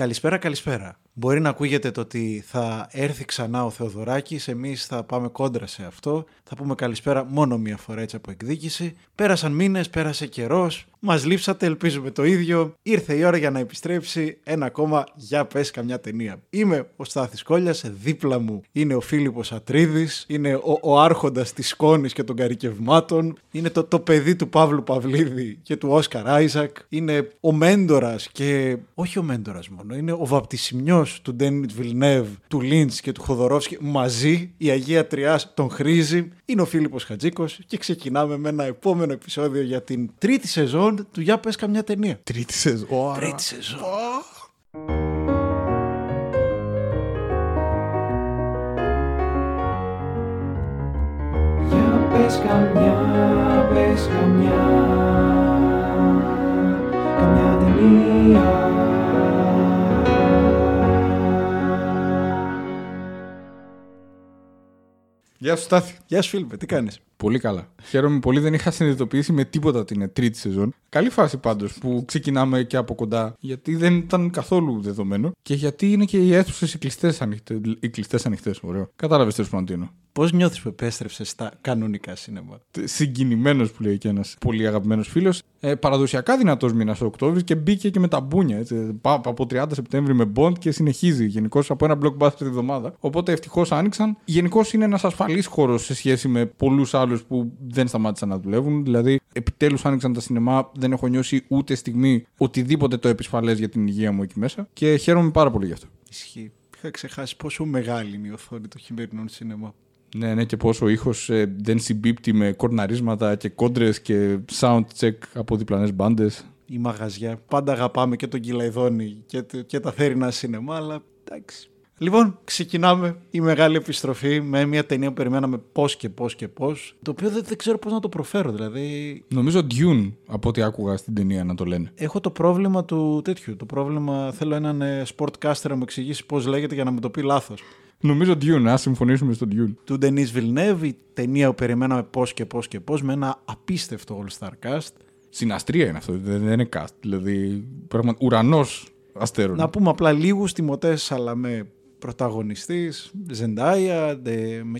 Καλησπέρα, καλησπέρα. Μπορεί να ακούγεται το ότι θα έρθει ξανά ο Θεοδωράκης, εμείς θα πάμε κόντρα σε αυτό, θα πούμε καλησπέρα μόνο μία φορά έτσι από εκδίκηση. Πέρασαν μήνες, πέρασε καιρός, μας λείψατε, ελπίζουμε το ίδιο. Ήρθε η ώρα για να επιστρέψει ένα ακόμα για πες καμιά ταινία. Είμαι ο Στάθης Κόλλιας, δίπλα μου είναι ο Φίλιππος Ατρίδης, είναι ο, ο άρχοντας της σκόνης και των καρικευμάτων, είναι το, το παιδί του Παύλου Παυλίδη και του Όσκαρ Άιζακ, είναι ο μέντορας και όχι ο μέντορας μόνο, είναι ο βαπτισιμιός του Ντένιτ Βιλνεύ, του Λίντς και του Χοδωρόφσκι μαζί, η Αγία Τριάς τον χρήζει, είναι ο Φίλιππος Χατζίκος και ξεκινάμε με ένα επόμενο επεισόδιο για την τρίτη σεζόν του Για πες καμιά ταινία. Τρίτη σεζόν. Τρίτη σεζόν. Για πες καμιά, πες καμιά Καμιά ταινία Γεια σου Στάθη. Γεια σου Φίλιππε, τι κάνεις; Πολύ καλά. Χαίρομαι πολύ, δεν είχα συνειδητοποιήσει με τίποτα ότι είναι τρίτη σεζόν. Καλή φάση πάντως που ξεκινάμε και από κοντά, γιατί δεν ήταν καθόλου δεδομένο και γιατί είναι και οι αίθουσες οι κλειστές ανοιχτές. Οι κλειστές ανοιχτές, ωραίο. Κατάλαβες τέλο πάντων τι εννοώ. Πώς νιώθεις που επέστρεψες στα κανονικά σίνεμα. Συγκινημένος που λέει και ένας πολύ αγαπημένος φίλος. Ε, παραδοσιακά δυνατός μήνας ο Οκτώβρης και μπήκε και με τα μπούνια. Έτσι. Πά- Από 30 Σεπτέμβρη με Bond και συνεχίζει γενικώς από ένα blockbuster τη εβδομάδα. Οπότε ευτυχώς άνοιξαν. Γενικώς είναι ένας ασφαλής χώρος σε σχέση με πολλούς άλλους που δεν σταμάτησαν να δουλεύουν. Δηλαδή, επιτέλους άνοιξαν τα σινεμά. Δεν έχω νιώσει ούτε στιγμή οτιδήποτε το επισφαλές για την υγεία μου εκεί μέσα. Και χαίρομαι πάρα πολύ γι' αυτό. Ισχύει. Είχα ξεχάσει πόσο μεγάλη είναι η οθόνη των χειμερινών σινεμά. Ναι, ναι, και πόσο ο ήχο δεν συμπίπτει με κορναρίσματα και κόντρες και sound check από διπλανές μπάντες. Η μαγαζιά. Πάντα αγαπάμε και τον Κυλαϊδόνη και, το- και τα θέρινα σινεμά, αλλά εντάξει. Λοιπόν, ξεκινάμε η μεγάλη επιστροφή με μια ταινία που περιμέναμε πώς και πώς και πώς. Το οποίο δεν, δεν ξέρω πώς να το προφέρω. Δηλαδή, Νομίζω Dune, από ό,τι άκουγα στην ταινία να το λένε. έχω το πρόβλημα του τέτοιου. Το πρόβλημα θέλω έναν ε, sportcaster να μου εξηγήσει πώς λέγεται για να μου το πει λάθος. Νομίζω Dune, α συμφωνήσουμε στο Dune. Του Denis Villeneuve, η ταινία που περιμέναμε πώς και πώς και πώς, με ένα απίστευτο all-star cast. Συναστρία είναι αυτό, δεν δεν είναι cast. Δηλαδή, πράγμα, ουρανός αστέρων. Να πούμε απλά λίγους Τιμωτές Σαλαμέ πρωταγωνιστής, Ζεντάια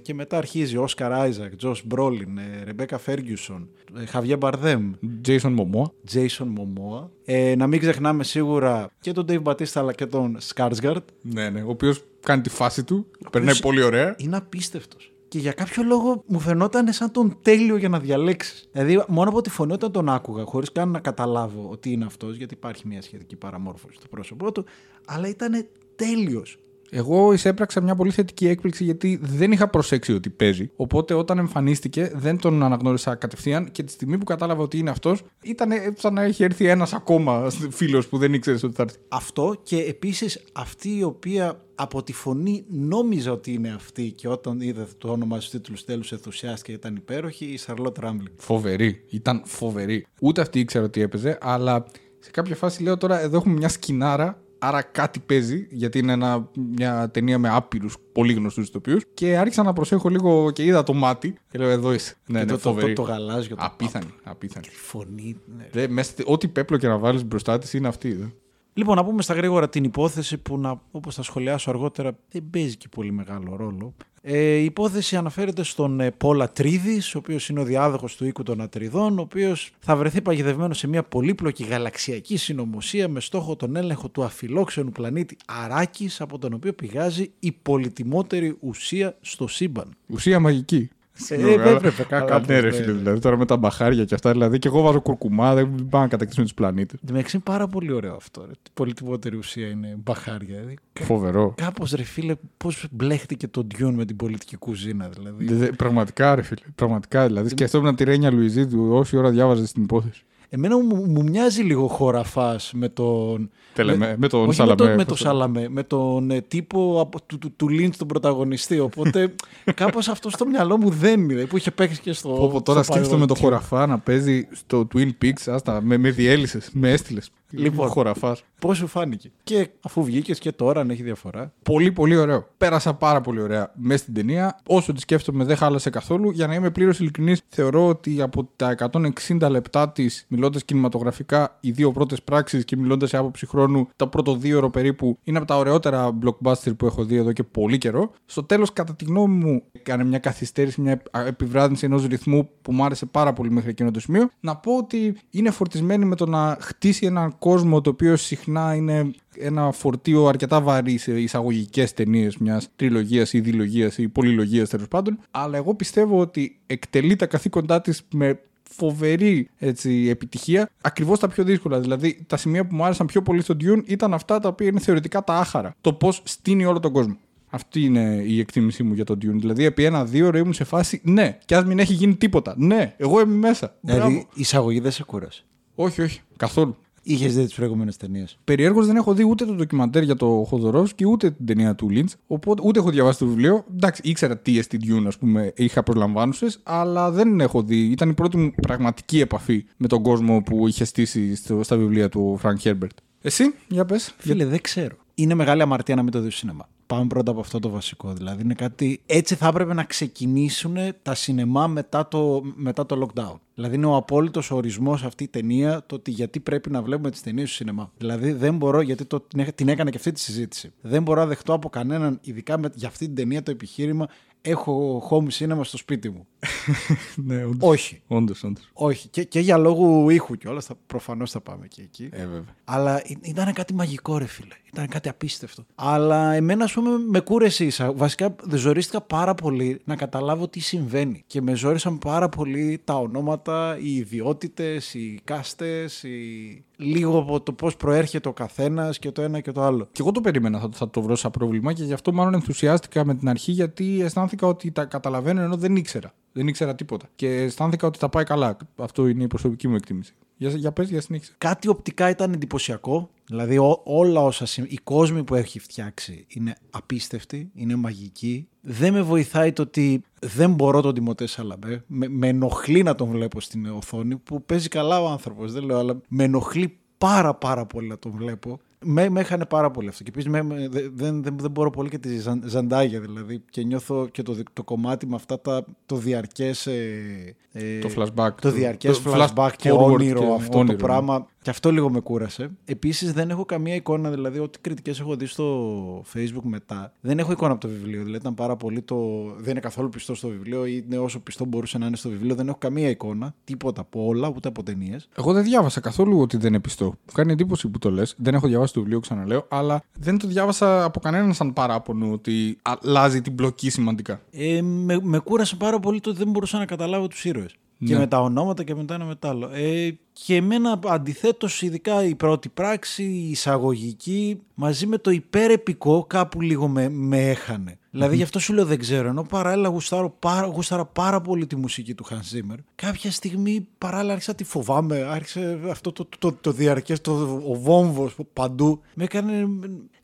και μετά αρχίζει Όσκαρ Άιζακ, Τζο Μπρόλιν, Ρεμπέκα Φέργιουσον, Χαβιέ Μπαρδέμ, Jason Momoa. Τζέισον Μωμόα. Ε, να μην ξεχνάμε σίγουρα και τον Dave Batista αλλά και τον Σκάρσγκαρτ. Ναι, ναι. Ο οποίος κάνει τη φάση του. Περνάει πολύ ωραία. Είναι απίστευτος. Και για κάποιο λόγο μου φαινόταν σαν τον τέλειο για να διαλέξεις. Δηλαδή, μόνο από τη φωνή όταν τον άκουγα, χωρίς καν να καταλάβω ότι είναι αυτός, γιατί υπάρχει μια σχετική παραμόρφωση στο πρόσωπό του, αλλά ήταν τέλειος. Εγώ εισέπραξα μια πολύ θετική έκπληξη γιατί δεν είχα προσέξει ότι παίζει. Οπότε όταν εμφανίστηκε δεν τον αναγνώρισα κατευθείαν και τη στιγμή που κατάλαβα ότι είναι αυτός, ήταν σαν να έχει έρθει ένας ακόμα φίλος που δεν ήξερες ότι θα έρθει. Αυτό και επίσης αυτή η οποία από τη φωνή νόμιζα ότι είναι αυτή και όταν είδα το όνομα στους τίτλους τέλου ενθουσιάστηκε και ήταν υπέροχη, η Σαρλότ Ράμπλινγκ. Φοβερή. Ήταν φοβερή. Ούτε αυτή ήξερα ότι έπαιζε, αλλά σε κάποια φάση λέω τώρα εδώ έχουμε μια σκηνάρα. Άρα κάτι παίζει, γιατί είναι ένα, μια ταινία με άπειρους πολύ γνωστούς ηθοποιούς. Και άρχισα να προσέχω λίγο και είδα το μάτι. Και λέω: Εδώ είσαι. Ναι, Και ναι, το, το, φοβερή. το, το γαλάζιο. Το Απίθανη, απίθανη. Η φωνή. ναι. Δε, μέσα, ό,τι πέπλο και να βάλεις μπροστά της είναι αυτή. Δε. Λοιπόν, να πούμε στα γρήγορα την υπόθεση που, να, όπως θα σχολιάσω αργότερα, δεν παίζει και πολύ μεγάλο ρόλο. Ε, η υπόθεση αναφέρεται στον ε, Πόλα Τρίδης, ο οποίος είναι ο διάδοχος του οίκου των Ατριδών, ο οποίος θα βρεθεί παγιδευμένος σε μια πολύπλοκη γαλαξιακή συνωμοσία με στόχο τον έλεγχο του αφιλόξενου πλανήτη Αράκης, από τον οποίο πηγάζει η πολυτιμότερη ουσία στο σύμπαν. Ουσία μαγική. Ε, Συγγνώμη, αλλά- έπρεπε κα- αλλά κάπως, Ναι, ρε ναι, φίλε, ναι. δηλαδή τώρα με τα μπαχάρια και αυτά. Δηλαδή και εγώ βάζω κουρκουμά, δεν πάω να κατακτήσουμε τους πλανήτες. Εν τω μεταξύ είναι πάρα πολύ ωραίο αυτό. Ρε. Η πολυτιμότερη ουσία είναι μπαχάρια. Δηλαδή, Φοβερό. Κάπως ρε φίλε, πώς μπλέχτηκε το Ντιούν με την πολιτική κουζίνα, δηλαδή. Δε- δε- πραγματικά, ρε φίλε. Πραγματικά. Δηλαδή, σκεφτόμουν τη Ρένια Λουιζίδου όση ώρα διάβαζε την υπόθεση. Εμένα μου, μου μοιάζει λίγο χωραφά με τον. Τελεμέ, με τον όχι Σαλαμέ, Με τον, με πώς τον το- Σαλαμέ, με τον ε, τύπο από, του, του, του Λίντ τον πρωταγωνιστή. Οπότε κάπως αυτό στο μυαλό μου δεν είναι. Που είχε παίξει και στο. Πω, πω, τώρα στο σκέφτομαι το Pyrrhon King. χωραφά να παίζει στο Twin Peaks. Άστα, με, με διέλυσες, με έστειλες. Λοιπόν. χωραφά. Πώς σου φάνηκε; Και αφού βγήκες και τώρα, αν έχει διαφορά. Πολύ, πολύ ωραίο. Πέρασα πάρα πολύ ωραία μέσα στην ταινία. Όσο τη σκέφτομαι, δεν χάλασε καθόλου. Για να είμαι πλήρως ειλικρινής, θεωρώ ότι από τα 160 λεπτά της, μιλώντας κινηματογραφικά, οι δύο πρώτες πράξεις και μιλώντας σε άποψη χρόνου, τα πρώτο δύο ώρο περίπου, είναι από τα ωραιότερα blockbuster που έχω δει εδώ και πολύ καιρό. Στο τέλος, κατά τη γνώμη μου, έκανε μια καθυστέρηση, μια επιβράδυνση ενός ρυθμού που μου άρεσε πάρα πολύ μέχρι εκείνο το σημείο. Να πω ότι είναι φορτισμένη με το να χτίσει έναν κόσμο το οποίο συχνά είναι ένα φορτίο αρκετά βαρύ σε εισαγωγικές ταινίες μιας τριλογίας ή διλογίας ή πολυλογίας τέλος πάντων. Αλλά εγώ πιστεύω ότι εκτελεί τα καθήκοντά της με φοβερή έτσι, επιτυχία. Ακριβώς τα πιο δύσκολα. Δηλαδή, τα σημεία που μου άρεσαν πιο πολύ στο Dune ήταν αυτά τα οποία είναι θεωρητικά τα άχαρα. Το πώς στείνει όλο τον κόσμο. Αυτή είναι η εκτίμησή μου για τον Dune. Δηλαδή, επί ένα-δύο ώρα ήμουν σε φάση ναι, και ας μην έχει γίνει τίποτα. Ναι, εγώ είμαι μέσα. Μπράβο. Δηλαδή, η εισαγωγή δεν σε κούρασε. Όχι, όχι, καθόλου. Είχες δει τις προηγούμενες ταινίες. Περιέργως δεν έχω δει ούτε το ντοκιμαντέρ για το Χοδορόφσκι και ούτε την ταινία του Λιντς. Οπότε ούτε έχω διαβάσει το βιβλίο. Εντάξει, ήξερα τι εστί Dune, ας πούμε, είχα προσλαμβάνουσες, αλλά δεν έχω δει. Ήταν η πρώτη μου πραγματική επαφή με τον κόσμο που είχε στήσει στο, στα βιβλία του Φρανκ Χέρμπερτ. Εσύ, για πες. Φίλε, δεν ξέρω. Είναι μεγάλη αμαρτία να μην το δεις στο σινεμά. Πάμε πρώτα από αυτό το βασικό. Δηλαδή, είναι κάτι. Έτσι θα έπρεπε να ξεκινήσουν τα σινεμά μετά το, μετά το lockdown. Δηλαδή, είναι ο απόλυτος ορισμός αυτή η ταινία το ότι γιατί πρέπει να βλέπουμε τις ταινίες στο σινεμά. Δηλαδή, δεν μπορώ, γιατί το, την, έ- την έκανα και αυτή τη συζήτηση. Δεν μπορώ να δεχτώ από κανέναν, ειδικά με, για αυτή την ταινία, το επιχείρημα έχω home cinema στο σπίτι μου. ναι, όντως. Όχι. Όντως, όντως. Όχι. Και, και για λόγου ήχου κιόλας. Προφανώς θα πάμε και εκεί. Ε, βέβαια. Αλλά ή- ήταν κάτι μαγικό, ρε φίλε. Ήταν κάτι απίστευτο. Αλλά εμένα, ας πούμε, με κούρεσε ίσα. Βασικά, ζορίστηκα πάρα πολύ να καταλάβω τι συμβαίνει. Και με ζόρισαν πάρα πολύ τα ονόματα, οι ιδιότητες, οι κάστες, οι... λίγο από το πώς προέρχεται ο καθένας και το ένα και το άλλο. Και εγώ το περίμενα, θα, θα το βρω σαν πρόβλημα και γι' αυτό μάλλον ενθουσιάστηκα με την αρχή γιατί αισθάνθηκα ότι τα καταλαβαίνω ενώ δεν ήξερα. Δεν ήξερα τίποτα. Και αισθάνθηκα ότι τα πάει καλά. Αυτό είναι η προσωπική μου εκτίμηση. Για, για πες, για συνέχισε. Κάτι οπτικά ήταν εντυπωσιακό. Δηλαδή ό- όλα όσα συ- οι κόσμοι που έχει φτιάξει είναι απίστευτοι, είναι μαγικοί. Δεν με βοηθάει το ότι δεν μπορώ τον Τιμωτέ Σαλαμπέ. Με, με ενοχλεί να τον βλέπω στην οθόνη που παίζει καλά ο άνθρωπος, δεν λέω, αλλά με ενοχλεί πάρα πάρα πολύ να τον βλέπω. Με, με έχανε πάρα πολύ αυτό. Και επίσης δεν, δεν, δεν, δεν μπορώ πολύ και τη ζαν- ζαντάγια δηλαδή. Και νιώθω και το, το κομμάτι με αυτά τα, το διαρκές. Ε, Το flashback. Το Το- διαρκέ το flashback flash και forward όνειρο και αυτό όνειρο, το πράγμα. Και αυτό λίγο με κούρασε. Επίσης δεν έχω καμία εικόνα, δηλαδή ό,τι κριτικές έχω δει στο Facebook μετά. Δεν έχω εικόνα από το βιβλίο. Δηλαδή ήταν πάρα πολύ το. Δεν είναι καθόλου πιστό στο βιβλίο ή είναι όσο πιστό μπορούσε να είναι στο βιβλίο. Δεν έχω καμία εικόνα. Τίποτα από όλα, ούτε από ταινίες. Εγώ δεν διάβασα καθόλου ότι δεν είναι πιστό. Μου κάνει εντύπωση που το λες. Δεν έχω διαβάσει το βιβλίο, ξαναλέω, αλλά δεν το διάβασα από κανέναν σαν παράπονο ότι αλλάζει την μπλοκή σημαντικά. Ε, με, με κούρασε πάρα πολύ το ότι δεν μπορούσα να καταλάβω τους ήρωες. Και Ναι. με τα ονόματα και μετά ένα μετά άλλο. Ε, και εμένα αντιθέτως, ειδικά η πρώτη πράξη, η εισαγωγική, μαζί με το υπερεπικό, κάπου λίγο με, με έχανε. Δηλαδή γι' αυτό σου λέω δεν ξέρω. Ενώ παράλληλα γουστάρω πάρα, γουστάρα πάρα πολύ τη μουσική του Hans Zimmer. Κάποια στιγμή παράλληλα άρχισα να τη φοβάμαι. Άρχισε αυτό το, το, το, το διαρκές, το, ο βόμβος παντού. Με έκανε.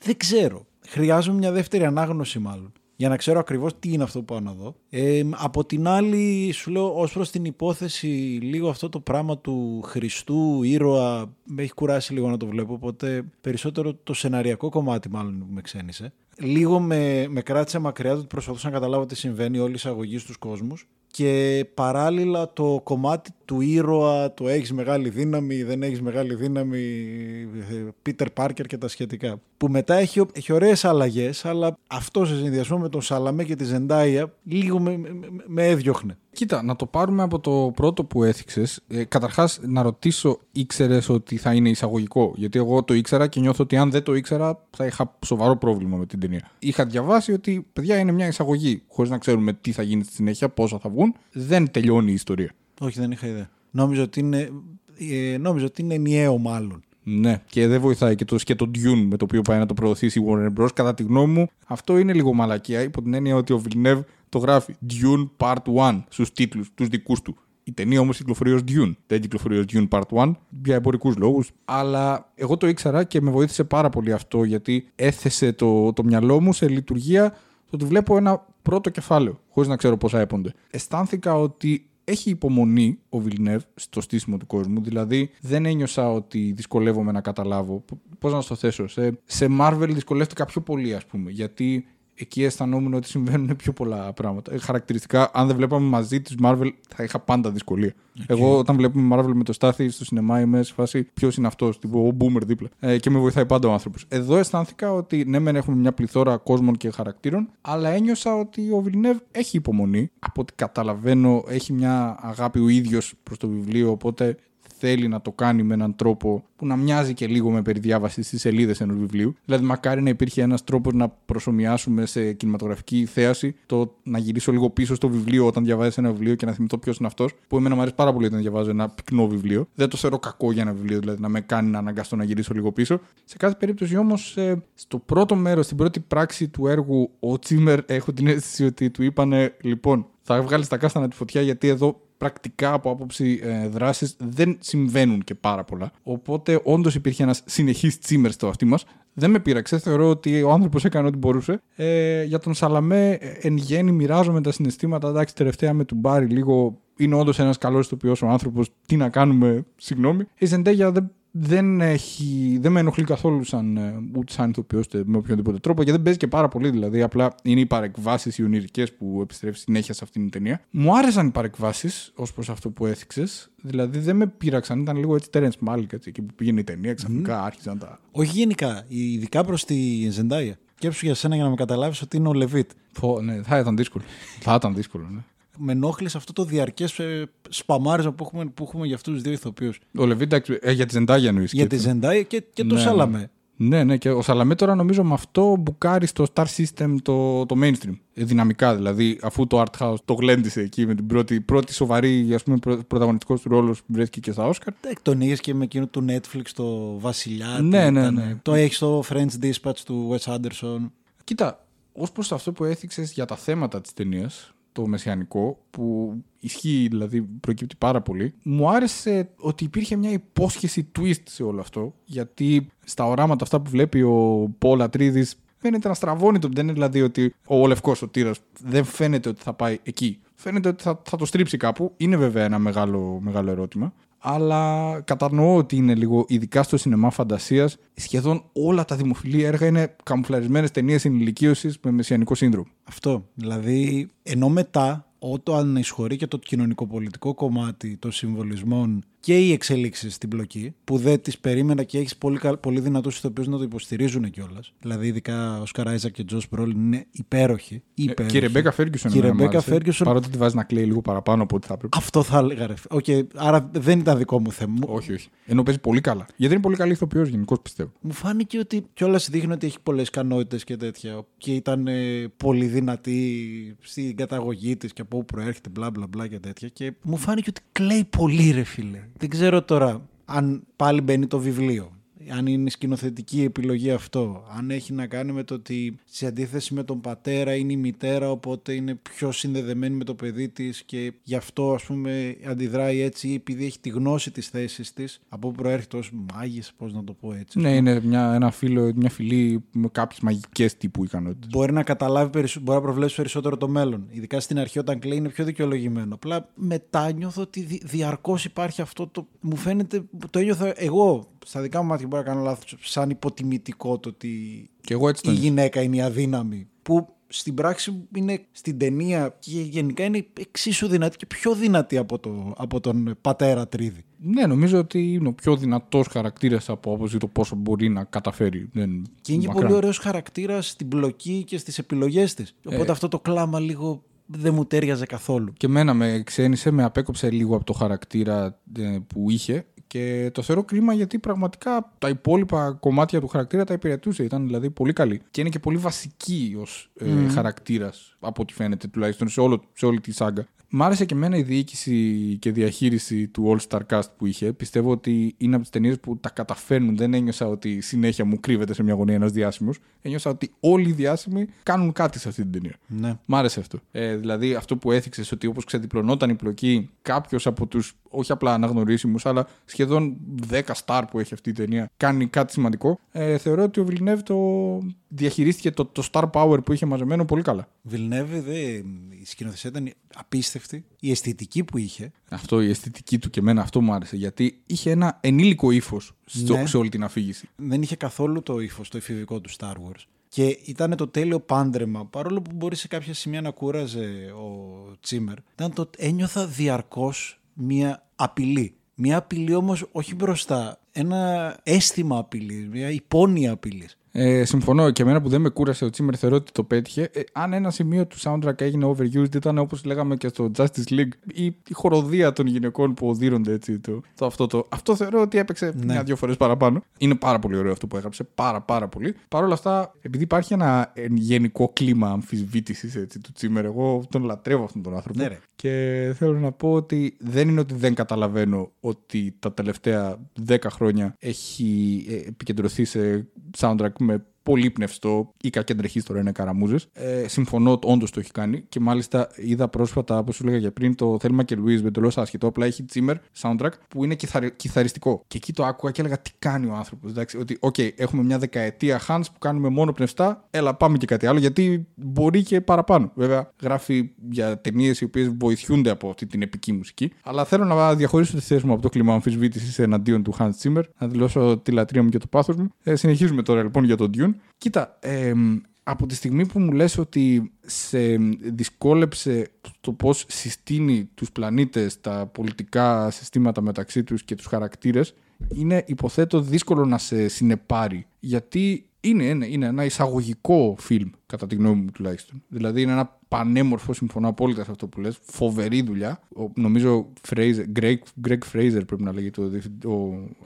Δεν ξέρω. Χρειάζομαι μια δεύτερη ανάγνωση μάλλον για να ξέρω ακριβώς τι είναι αυτό που πάω να δω. Ε, από την άλλη, σου λέω, ως προς την υπόθεση, λίγο αυτό το πράγμα του Χριστού ήρωα με έχει κουράσει λίγο να το βλέπω, οπότε περισσότερο το σεναριακό κομμάτι μάλλον με ξένησε. Λίγο με, με κράτησε μακριά του ότι προσπαθούσα να καταλάβω τι συμβαίνει όλη η εισαγωγή στους κόσμους και παράλληλα το κομμάτι του ήρωα, το έχεις μεγάλη δύναμη, δεν έχεις μεγάλη δύναμη, Πίτερ Πάρκερ και τα σχετικά. Που μετά έχει, έχει ωραίες αλλαγές, αλλά αυτό σε συνδυασμό με τον Σαλαμέ και τη Ζεντάια λίγο με, με, με- με έδιωχνε. Κοίτα, να το πάρουμε από το πρώτο που έθιξες. Ε, Καταρχάς, να ρωτήσω, ήξερες ότι θα είναι εισαγωγικό; Γιατί εγώ το ήξερα και νιώθω ότι αν δεν το ήξερα θα είχα σοβαρό πρόβλημα με την ταινία. Είχα διαβάσει ότι, παιδιά, είναι μια εισαγωγή. Χωρίς να ξέρουμε τι θα γίνει στη συνέχεια, πόσα θα βγουν. Δεν τελειώνει η ιστορία. Όχι, δεν είχα ιδέα. Νόμιζα ότι είναι, ε, νόμιζα ότι είναι ενιαίο μάλλον. Ναι, και δεν βοηθάει και το σκέτο Dune με το οποίο πάει να το προωθήσει η Warner Bros. Κατά τη γνώμη μου, αυτό είναι λίγο μαλακία υπό την έννοια ότι ο Villeneuve το γράφει Dune Part 1 στους τίτλους, τους δικούς του. Η ταινία όμως κυκλοφορεί ως Dune. Δεν κυκλοφορεί ως Dune Part 1 για εμπορικούς λόγους. Αλλά εγώ το ήξερα και με βοήθησε πάρα πολύ αυτό γιατί έθεσε το, το μυαλό μου σε λειτουργία το ότι βλέπω ένα πρώτο κεφάλαιο, χωρίς να ξέρω πόσα έπονται. Αισθάνθηκα ότι έχει υπομονή ο Βιλνεύ στο στήσιμο του κόσμου. Δηλαδή δεν ένιωσα ότι δυσκολεύομαι να καταλάβω. Πώς να στο θέσω. Σε, σε Marvel δυσκολεύτηκα πιο πολύ, ας πούμε. Γιατί εκεί αισθανόμουν ότι συμβαίνουν πιο πολλά πράγματα. Ε, Χαρακτηριστικά, αν δεν βλέπαμε μαζί τη Marvel, θα είχα πάντα δυσκολία. Εγώ, όταν βλέπουμε Marvel με το Στάθη στο σινεμά, είμαι σε φάση ποιος είναι αυτός, τύπου ο Boomer δίπλα. Ε, και με βοηθάει πάντα ο άνθρωπος. Εδώ αισθάνθηκα ότι ναι, μεν έχουμε μια πληθώρα κόσμων και χαρακτήρων, αλλά ένιωσα ότι ο Βιλνεύ έχει υπομονή. Από ό,τι καταλαβαίνω, έχει μια αγάπη ο ίδιος προς το βιβλίο, οπότε θέλει να το κάνει με έναν τρόπο που να μοιάζει και λίγο με περιδιάβαση στις σελίδες ενός βιβλίου. Δηλαδή, μακάρι να υπήρχε ένας τρόπος να προσωμιάσουμε σε κινηματογραφική θέαση το να γυρίσω λίγο πίσω στο βιβλίο όταν διαβάζεις ένα βιβλίο και να θυμηθώ ποιος είναι αυτός. Που εμένα μου αρέσει πάρα πολύ όταν διαβάζω ένα πυκνό βιβλίο. Δεν το θεωρώ κακό για ένα βιβλίο, δηλαδή να με κάνει να αναγκαστώ να γυρίσω λίγο πίσω. Σε κάθε περίπτωση όμως, στο πρώτο μέρος, στην πρώτη πράξη του έργου, ο Τσίμερ έχω την αίσθηση ότι του είπανε λοιπόν. Θα βγάλεις τα κάστανα τη φωτιά γιατί εδώ πρακτικά από άποψη ε, δράσης δεν συμβαίνουν και πάρα πολλά. Οπότε όντως υπήρχε ένας συνεχής τσίμερ στο αυτί μας. Δεν με πείραξε. Θεωρώ ότι ο άνθρωπος έκανε ό,τι μπορούσε. Ε, για τον Σαλαμέ, ε, εν γέννη, μοιράζομαι τα συναισθήματα. Εντάξει, τελευταία με τον Μπάρι λίγο. Είναι όντως ένας καλός ηθοποιός ο άνθρωπος. Τι να κάνουμε, συγγνώμη. Η Ζεντέγια δεν δεν, έχει, δεν με ενοχλεί καθόλου σαν, ε, ούτε σαν ηθοποιός με οποιονδήποτε τρόπο και δεν παίζει και πάρα πολύ. Δηλαδή, απλά είναι οι παρεκβάσεις οι ονειρικέ που επιστρέφει συνέχεια σε αυτήν την ταινία. Μου άρεσαν οι παρεκβάσεις ως προς αυτό που έθιξες. Δηλαδή, δεν με πείραξαν. Ήταν λίγο έτσι Terence Malick έτσι, εκεί που πήγαινε η ταινία. Ξαφνικά mm. άρχισαν τα. Όχι γενικά, ειδικά προς τη Ζεντάια. Σκέψου για σένα για να με καταλάβεις ότι είναι ο Λεβίτ. Πω, ναι, θα ήταν δύσκολο. θα ήταν δύσκολο, ναι. Με ενόχλησε αυτό το διαρκές σπαμάρισμα που έχουμε, που έχουμε για αυτούς τους δύο ηθοποιούς. Ο Λεβίτ ε, για τη Ζεντάγια εννοείς. Για τη Ζεντάια και, και το Ναι, Σάλαμε. Ναι, ναι, και ο Σαλαμέ τώρα νομίζω με αυτό μπουκάρει στο Star System το, το mainstream. Ε, Δυναμικά δηλαδή, αφού το Art House το γλέντισε εκεί με την πρώτη, πρώτη σοβαρή ας πούμε, πρω, πρωταγωνιστικός του ρόλος που βρέθηκε και στα Oscar. Εντάξει, Τον είχε και με εκείνο του Netflix, το Βασιλιά. Ναι, τι ναι, ήταν. ναι. Το έχει στο French Dispatch του Wes Anderson. Κοίτα, ως προς αυτό που έθιξες για τα θέματα της ταινίας, το μεσιανικό, που ισχύει δηλαδή, προκύπτει πάρα πολύ, μου άρεσε ότι υπήρχε μια υπόσχεση twist σε όλο αυτό, γιατί στα οράματα αυτά που βλέπει ο Πολ Ατρίδης φαίνεται να στραβώνει το. Δεν είναι δηλαδή ότι ο λευκός ο τύρας δεν φαίνεται ότι θα πάει εκεί. Φαίνεται ότι θα, θα το στρίψει κάπου. Είναι βέβαια ένα μεγάλο, μεγάλο ερώτημα. Αλλά κατανοώ ότι είναι λίγο, ειδικά στο σινεμά φαντασίας, σχεδόν όλα τα δημοφιλή έργα είναι καμουφλαρισμένες ταινίες ενηλικίωσης με μεσιανικό σύνδρομο. Αυτό. Δηλαδή, ενώ μετά, όταν εισχωρεί και το κοινωνικοπολιτικό κομμάτι των συμβολισμών και οι εξελίξεις στην πλοκή, που δεν τις περίμενα και έχεις πολύ, κα- πολύ δυνατούς ηθοποιούς να το υποστηρίζουν κιόλας. Δηλαδή, ειδικά ο Σκαράιζα και Τζος Μπρόλιν είναι υπέροχοι. υπέροχοι. Ε, Και η Ρεμπέκα Φέργκισον. Και η εμένα μου Ρεμπέκα άρεσε, Φέργκισον- Παρότι τη βάζει να κλαίει λίγο παραπάνω από ό,τι θα έπρεπε. Αυτό θα έλεγα. Ρε. ΟΚ, άρα δεν ήταν δικό μου θέμα. Μου- Όχι, όχι. Ενώ παίζει πολύ καλά. Γιατί είναι πολύ καλή ηθοποιός γενικώς πιστεύω. Μου φάνηκε ότι κιόλας δείχνει ότι έχει πολλές ικανότητες και τέτοια. Και ήταν ε, πολύ δυνατή στην καταγωγή της και από όπου προέρχεται, μπλα μπλα μπλα και τέτοια. Και μου φάνηκε ότι κλαίει πολύ, ρε φίλε. Δεν ξέρω τώρα αν πάλι μπαίνει το βιβλίο. Αν είναι σκηνοθετική επιλογή αυτό. Αν έχει να κάνει με το ότι σε αντίθεση με τον πατέρα είναι η μητέρα, οπότε είναι πιο συνδεδεμένη με το παιδί της και γι' αυτό ας πούμε αντιδράει έτσι επειδή έχει τη γνώση της θέσης της από όπου προέρχεται ως μάγισσας, πώς να το πω έτσι. Ναι, είναι μια, ένα φίλο, μια φιλή με κάποιες μαγικές τύπου ικανότητες. Μπορεί να καταλάβει, περισσο- μπορεί να προβλέψει περισσότερο το μέλλον. Ειδικά στην αρχή όταν κλαίει είναι πιο δικαιολογημένο. Απλά μετά νιώθω ότι δι- διαρκώς υπάρχει αυτό το. Μου φαίνεται. Το ένιωθα εγώ στα δικά μου μάτια μπορεί να κάνω λάθος. Σαν υποτιμητικό το ότι Και εγώ έτσι η το νιώθω. γυναίκα είναι η αδύναμη. Που στην πράξη είναι στην ταινία και γενικά είναι εξίσου δυνατή και πιο δυνατή από, το, από τον πατέρα Τρίδη. Ναι, νομίζω ότι είναι ο πιο δυνατός χαρακτήρας από άποψη το πόσο μπορεί να καταφέρει. Δεν... Και είναι και μακράν. πολύ ωραίος χαρακτήρας στην πλοκή και στις επιλογές της. Οπότε Ε. αυτό το κλάμα λίγο δεν μου τέριαζε καθόλου. Και εμένα με ξένησε, με απέκοψε λίγο από το χαρακτήρα ε, που είχε και το θεωρώ κρίμα γιατί πραγματικά τα υπόλοιπα κομμάτια του χαρακτήρα τα υπηρετούσε. Ήταν δηλαδή πολύ καλή. Και είναι και πολύ βασική ως ε, χαρακτήρας, από ό,τι φαίνεται τουλάχιστον σε, όλο, σε όλη τη σάγκα. Μ' άρεσε και εμένα η διοίκηση και διαχείριση του All Star Cast που είχε. Πιστεύω ότι είναι από τις ταινίες που τα καταφέρνουν. Δεν ένιωσα ότι συνέχεια μου κρύβεται σε μια γωνία ένας διάσημος. Ένιωσα ότι όλοι οι διάσημοι κάνουν κάτι σε αυτή την ταινία. Ναι. Μ' άρεσε αυτό. Ε, δηλαδή αυτό που έθιξες ότι όπως ξεδιπλωνόταν η πλοκή, κάποιος από τους όχι απλά αναγνωρίσιμους, αλλά σχεδόν 10 star που έχει αυτή η ταινία κάνει κάτι σημαντικό. Ε, θεωρώ ότι ο Βιλνεύ το, διαχειρίστηκε το, το star power που είχε μαζεμένο πολύ καλά. Βιλνέβη, δε, η σκηνοθεσία ήταν απίστευτη. Η αισθητική που είχε. Αυτό η αισθητική του και εμένα αυτό μου άρεσε γιατί είχε ένα ενήλικο ύφος Ναι. σε όλη την αφήγηση. δεν είχε καθόλου το ύφος, το εφηβικό του Star Wars. Και ήταν το τέλειο πάντρεμα, παρόλο που μπορεί σε κάποια σημεία να κούραζε ο Τσίμερ. Ήταν το ένιωθα διαρκώς μία απειλή. Μία απειλή όμως όχι μπροστά. Ένα αίσθημα απειλής, μία υπόνοια απειλής. Ε, συμφωνώ και εμένα που δεν με κούρασε ο Τσίμερ θεωρώ ότι το πέτυχε. Ε, αν ένα σημείο του soundtrack έγινε overused ήταν όπως λέγαμε και στο Justice League η, η χοροδία των γυναικών που οδύρονται έτσι. Το, το, αυτό, το, αυτό θεωρώ ότι έπαιξε Ναι. μια-δυο φορές παραπάνω. Είναι πάρα πολύ ωραίο αυτό που έγραψε. Πάρα πάρα πολύ. Παρ' όλα αυτά, επειδή υπάρχει ένα ε, γενικό κλίμα αμφισβήτησης έτσι, του Τσίμερ, εγώ τον λατρεύω αυτόν τον άνθρωπο. Ναι, ρε. Και θέλω να πω ότι δεν είναι ότι δεν καταλαβαίνω ότι τα τελευταία 10 χρόνια έχει ε, επικεντρωθεί σε soundtrack με πολύ πνευστό ή κακεντρεχείς τώρα είναι καραμούζες. Ε, συμφωνώ, όντως το έχει κάνει. Και μάλιστα είδα πρόσφατα, όπως σου έλεγα και πριν, το Θέλμα και Λουί με το άσχετο. Απλά έχει Τσίμερ soundtrack που είναι κιθαρι, κιθαριστικό. Και εκεί το άκουγα και έλεγα τι κάνει ο άνθρωπος. Ότι, οκ, έχουμε μια δεκαετία Hans που κάνουμε μόνο πνευστά. Έλα, πάμε και κάτι άλλο. Γιατί μπορεί και παραπάνω. Βέβαια, γράφει για ταινίες οι οποίες βοηθούνται από αυτή την επική μουσική. Αλλά θέλω να διαχωρίσω τη θέση μου από το κλίμα αμφισβήτησης εναντίον του Hans Zimmer. Να δηλώσω τη λατρεία μου και το πάθος μου. Ε, συνεχίζουμε τώρα λοιπόν για τον Dune. Κοίτα, εμ, από τη στιγμή που μου λες ότι σε δυσκόλεψε το πώς συστήνει τους πλανήτες, τα πολιτικά συστήματα μεταξύ τους και τους χαρακτήρες, είναι υποθέτω δύσκολο να σε συνεπάρει. Γιατί είναι, είναι, είναι ένα εισαγωγικό φιλμ, κατά τη γνώμη μου τουλάχιστον. Δηλαδή είναι ένα πανέμορφο, συμφωνώ απόλυτα σε αυτό που λες, φοβερή δουλειά. Ο, νομίζω Fraser, Greg, Greg Fraser πρέπει να λέγεται ο, διευθυντή- ο,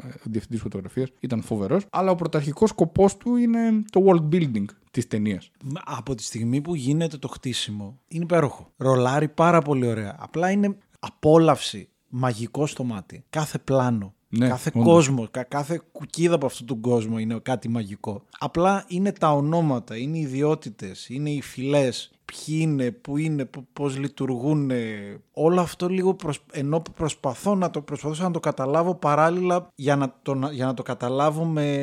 ε, ο διευθυντής φωτογραφίας, ήταν φοβερός. Αλλά ο πρωταρχικός σκοπός του είναι το world building της ταινίας. Από τη στιγμή που γίνεται το χτίσιμο, είναι υπέροχο. Ρολάρει πάρα πολύ ωραία. Απλά είναι απόλαυση, μαγικό στο μάτι. Κάθε πλάνο, Ναι, κάθε όντως. κόσμο, κα- κάθε κουκίδα από αυτόν τον κόσμο είναι κάτι μαγικό. Απλά είναι τα ονόματα, είναι οι ιδιότητες, είναι οι φυλές, ποιοι είναι, πού είναι, πο- πώς λειτουργούν. Όλο αυτό λίγο προσ... ενώ προσπαθώ να το, προσπαθούσα να το καταλάβω παράλληλα για να το, να- για να το καταλάβω με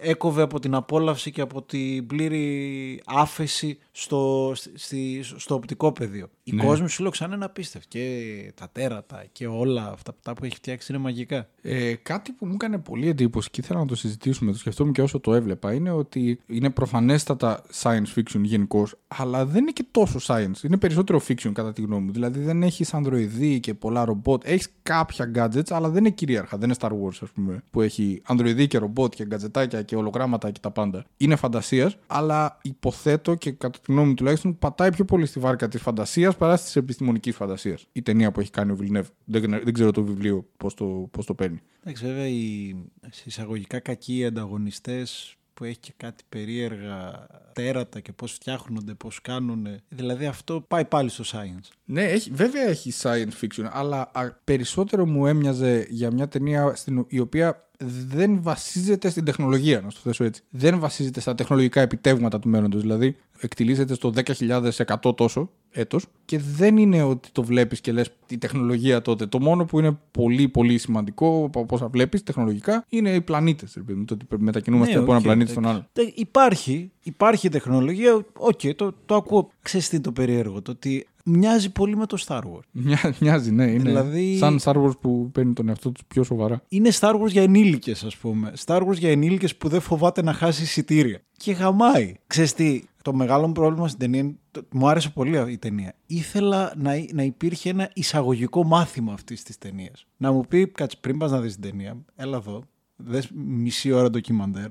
έκοβε από την απόλαυση και από την πλήρη άφεση στο, στη, στο οπτικό πεδίο. Οι Ναι. κόσμοι σου λέω ξανά είναι απίστευτοι και τα τέρατα και όλα αυτά αυτά που έχει φτιάξει είναι μαγικά. Ε, κάτι που μου έκανε πολύ εντύπωση και ήθελα να το συζητήσουμε, το σκεφτόμουν και όσο το έβλεπα, είναι ότι είναι προφανέστατα science fiction γενικώ, αλλά δεν είναι και τόσο science. Είναι περισσότερο fiction κατά τη γνώμη μου. Δηλαδή δεν έχεις ανδροειδή και πολλά ρομπότ. Έχεις κάποια gadgets, αλλά δεν είναι κυρίαρχα. Δεν είναι Star Wars, ας πούμε, που έχει ανδροειδή και ρομπότ και γκατζετάκια και ολογράμματα και τα πάντα. Είναι φαντασίας, αλλά υποθέτω και κατά τη γνώμη μου τουλάχιστον πατάει πιο πολύ στη βάρκα της φαντασίας παρά τη επιστημονική φαντασία. Η ταινία που έχει κάνει ο Βιλνεύ. Δεν, δεν ξέρω το βιβλίο πώς το, πώς το παίρνει. Εντάξει, βέβαια οι σε εισαγωγικά κακοί ανταγωνιστές που έχει και κάτι περίεργα τέρατα και πώς φτιάχνονται, πώς κάνουν. Δηλαδή αυτό πάει πάλι στο science. Ναι, έχει, βέβαια έχει science fiction, αλλά α, περισσότερο μου έμοιαζε για μια ταινία στην, η οποία δεν βασίζεται στην τεχνολογία, να το θέσω έτσι. Δεν βασίζεται στα τεχνολογικά επιτεύγματα του μέλλοντος. Δηλαδή, εκτυλίσσεται στο 10.000% τόσο έτος και δεν είναι ότι το βλέπεις και λες τη τεχνολογία τότε. Το μόνο που είναι πολύ πολύ σημαντικό από όσα βλέπεις τεχνολογικά είναι οι πλανήτες. ρε παιδί μου, Το ότι μετακινούμαστε Ναι, από ένα οκ, πλανήτη εντάξει. στον άλλο. Τε- Υπάρχει, υπάρχει τεχνολογία, οκ, το, το ακούω. Ξέρεις τι είναι το περίεργο, το ότι μοιάζει πολύ με το Star Wars. Μια, μοιάζει, ναι. Είναι Δηλαδή- σαν Star Wars που παίρνει τον εαυτό τους πιο σοβαρά. Είναι Star Wars για ενήλικες ας πούμε. Star Wars για ενήλικες που δεν φοβάται να χάσει εισιτήρια. Και γαμάει. Ξέρεις τι, το μεγάλο μου πρόβλημα στην ταινία, είναι- το- μου άρεσε πολύ η ταινία. Ήθελα να, να υπήρχε ένα εισαγωγικό μάθημα αυτής της ταινίας. Να μου πει, κάτσε πριν πας να δεις την ταινία, έλα εδώ, δες μισή ώρα ντοκιμαντέρ.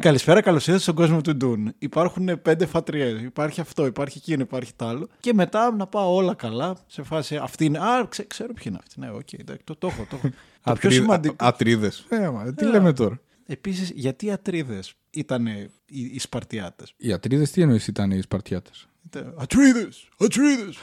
Καλησπέρα, καλώς ήρθατε στον κόσμο του Dune. Υπάρχουν πέντε φατριές. Υπάρχει αυτό, υπάρχει εκείνο, υπάρχει τ' άλλο. Και μετά να πάω όλα καλά σε φάση. Αυτή είναι. Α, ξέ- ξέρω ποιοι είναι αυτοί. Ναι, οκ, εντάξει, το, το έχω. Το, έχω. το πιο σημαντικό. Ατρίδες. Ε, μα, τι λέμε τώρα. Επίσης, γιατί οι ατρίδες ήταν οι, οι Σπαρτιάτες; Οι ατρίδες τι εννοείς ήταν οι Σπαρτιάτες; Ατρίδες! Ατρίδες!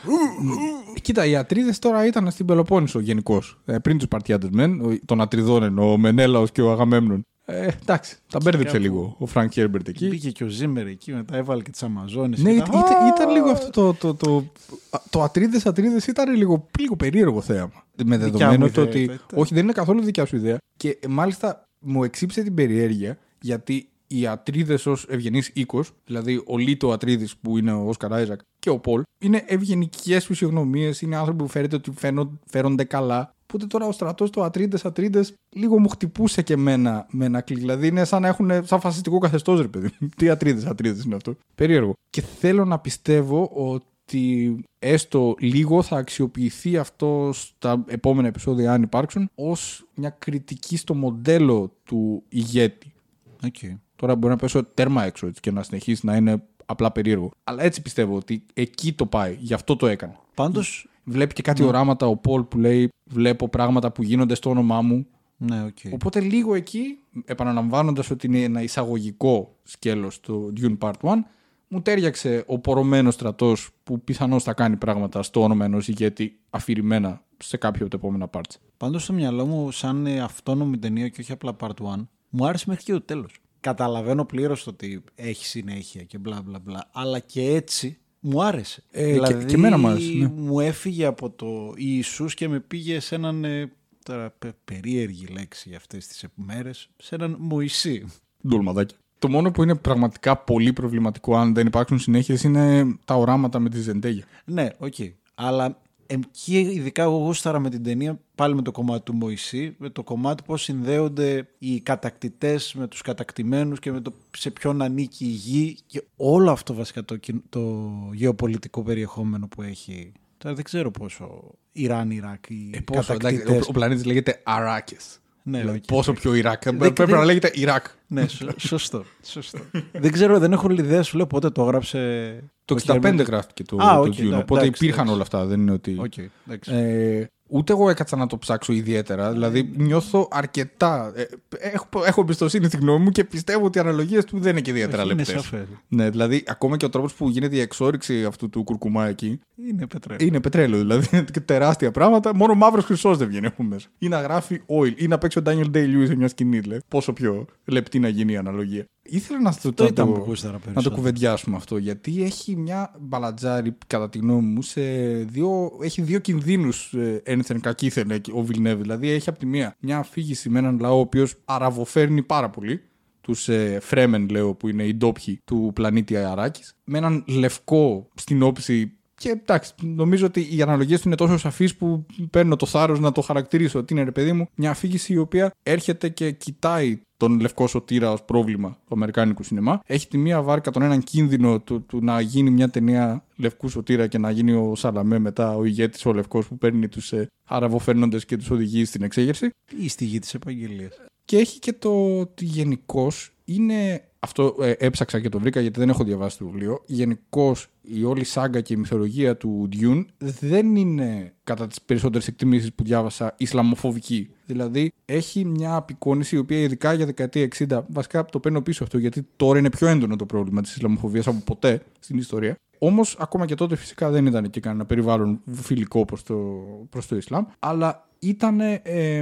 Κοίτα, οι ατρίδες τώρα ήταν στην Πελοπόννησο γενικώς. Ε, πριν τους Σπαρτιάτες μεν, ο- των ατριδών εννοώ, ο Μενέλαος και ο Αγαμέμνων. Ε, εντάξει, τα μπέρδεψε κάπου- λίγο ο Φρανκ Χέρμπερτ εκεί. Μπήκε και ο Zimmer εκεί, μετά έβαλε και τις Αμαζόνες. Ναι, ήταν, ήταν, ήταν λίγο αυτό το. Το, το, το, το Ατρείδες Ατρείδες ήταν λίγο, λίγο περίεργο θέαμα. Με Δικιά δεδομένο μου το ιδέα ότι. ήταν. Όχι, δεν είναι καθόλου δικιά σου ιδέα. Και ε, μάλιστα μου εξήψε την περιέργεια γιατί οι Ατρείδες ως ευγενής οίκος, δηλαδή ο Λίτο Ατρείδης που είναι ο Όσκαρ Άιζακ και ο Πολ, είναι ευγενικές φυσιογνωμίες, είναι άνθρωποι που φέρεται ότι φαίνον- φέρονται καλά. Οπότε τώρα ο στρατός του Ατρείδες Ατρείδες λίγο μου χτυπούσε και εμένα με ένα κλικ. Δηλαδή είναι σαν να έχουν σαν φασιστικό καθεστώς, ρε παιδί. μου. Τι Ατρείδες Ατρείδες είναι αυτό. Περίεργο. Και θέλω να πιστεύω ότι έστω λίγο θα αξιοποιηθεί αυτό στα επόμενα επεισόδια αν υπάρξουν ως μια κριτική στο μοντέλο του ηγέτη. Okay. Τώρα μπορεί να πέσω τέρμα έξω έτσι, και να συνεχίσει να είναι απλά περίεργο. Αλλά έτσι πιστεύω ότι εκεί το πάει. Γι' αυτό το έκανε. Πάντως, Βλέπει και κάτι οράματα ο Πολ που λέει: Βλέπω πράγματα που γίνονται στο όνομά μου. ναι, οκ. Οπότε λίγο εκεί, επαναλαμβάνοντας ότι είναι ένα εισαγωγικό σκέλος το Dune Part 1, μου ταίριαξε ο πορωμένος στρατός που πιθανώς θα κάνει πράγματα στο όνομα ενός ηγέτη αφηρημένα σε κάποιο από τα επόμενα parts. Πάντως στο μυαλό μου, σαν ε, αυτόνομη ταινία και όχι απλά part 1, μου άρεσε μέχρι και το τέλος. Καταλαβαίνω πλήρως ότι έχει συνέχεια και μπλα μπλα μπλα, αλλά και έτσι μου άρεσε. Ε, και- και εμένα μου άρεσε, ναι. μου έφυγε από το Ιησούς και με πήγε σε έναν. ε, Τώρα πε- περίεργη λέξη για αυτές τις μέρες, σε έναν Μωυσή. Ντολμαδάκια. Το μόνο που είναι πραγματικά πολύ προβληματικό αν δεν υπάρξουν συνέχειες είναι τα οράματα με τη Ζεντέγια. Ναι, οκ. Αλλά εκεί ειδικά εγώ γούσταρα με την ταινία πάλι με το κομμάτι του Μωυσή, με το κομμάτι πώς συνδέονται οι κατακτητές με τους κατακτημένους και με το σε ποιον ανήκει η γη και όλο αυτό βασικά το, κιν- το γεωπολιτικό περιεχόμενο που έχει. Τώρα δεν ξέρω πόσο Ιράν, Ιράκ, οι Ε, πόσο, εντάξει, κατακτητές. ο, ο πλανήτης λέγεται Αράκις. Ναι, δηλαδή, οκ. πόσο πιο Ιράκ. Δεν- Πρέπει δεν- να λέγεται Ιράκ. Ναι, σω- σωστό. σωστό. δεν ξέρω, δεν έχω ιδέα σου λέω πότε το έγραψε. Το ο 65 Γερμανός. γράφτηκε το, Α, το οκ, Dune, ναι, οπότε εντάξει, υπήρχαν εντάξει. όλα αυτά. Δεν είναι ότι. Οκ, εντάξει. Ε, ούτε εγώ έκατσα να το ψάξω ιδιαίτερα. Δηλαδή, νιώθω αρκετά. ε, έχω, έχω εμπιστοσύνη στη γνώμη μου και πιστεύω ότι οι αναλογίες του δεν είναι και ιδιαίτερα Όχι, είναι λεπτές. σαφές. Ναι, δηλαδή, ακόμα και ο τρόπος που γίνεται η εξόριξη αυτού του κουρκουμά εκεί Είναι πετρέλαιο. είναι πετρέλαιο. Δηλαδή, είναι τεράστια πράγματα. Μόνο μαύρος χρυσός δεν βγαίνει από μέσα. Ή να γράφει oil, ή να παίξει ο Daniel Day-Lewis σε μια σκηνή. Δηλαδή. Πόσο πιο λεπτή να γίνει η αναλογία. Ήθελα να, στο, Αυτό να ήταν το- που γούσταρα να το περισσότερο. κουβεντιάσουμε αυτό. Γιατί έχει μια μπαλατζάρι, κατά τη γνώμη μου, σε δύο, έχει δύο κινδύνους ένθεν κακήθεν ο Βιλνεύ. Δηλαδή έχει από τη μία μια αφήγηση με έναν λαό ο οποίος αραβοφέρνει πάρα πολύ. Τους ε, Φρέμεν, λέω, που είναι οι ντόπιοι του πλανήτη Αράκης. Με έναν λευκό στην όψη. Και εντάξει, νομίζω ότι οι αναλογίες του είναι τόσο σαφείς που παίρνω το θάρρος να το χαρακτηρίσω. Ότι είναι, ρε παιδί μου, μια αφήγηση η οποία έρχεται και κοιτάει τον λευκό σωτήρα ως πρόβλημα του Αμερικάνικου σινεμά. Έχει τη μία βάρκα τον έναν κίνδυνο του, του να γίνει μια ταινία λευκού σωτήρα και να γίνει ο Σαλαμέ μετά ο ηγέτης ο λευκός που παίρνει τους ε, αραβοφέρνοντε και τους οδηγεί στην εξέγερση. Ή στη γη της επαγγελίας. Και έχει και το ότι γενικώς είναι. Αυτό ε, έψαξα και το βρήκα γιατί δεν έχω διαβάσει το βιβλίο. Γενικώς η όλη σάγκα και η μυθολογία του Dune δεν είναι κατά τις περισσότερες εκτιμήσεις που διάβασα Ισλαμοφοβική. Δηλαδή έχει μια απεικόνηση η οποία ειδικά για δεκαετία 60, βασικά το παίρνω πίσω αυτό γιατί τώρα είναι πιο έντονο το πρόβλημα της Ισλαμοφοβίας από ποτέ στην ιστορία. Όμως, ακόμα και τότε φυσικά δεν ήταν και κανένα περιβάλλον φιλικό προς το, προς το Ισλάμ. Αλλά ήταν ε,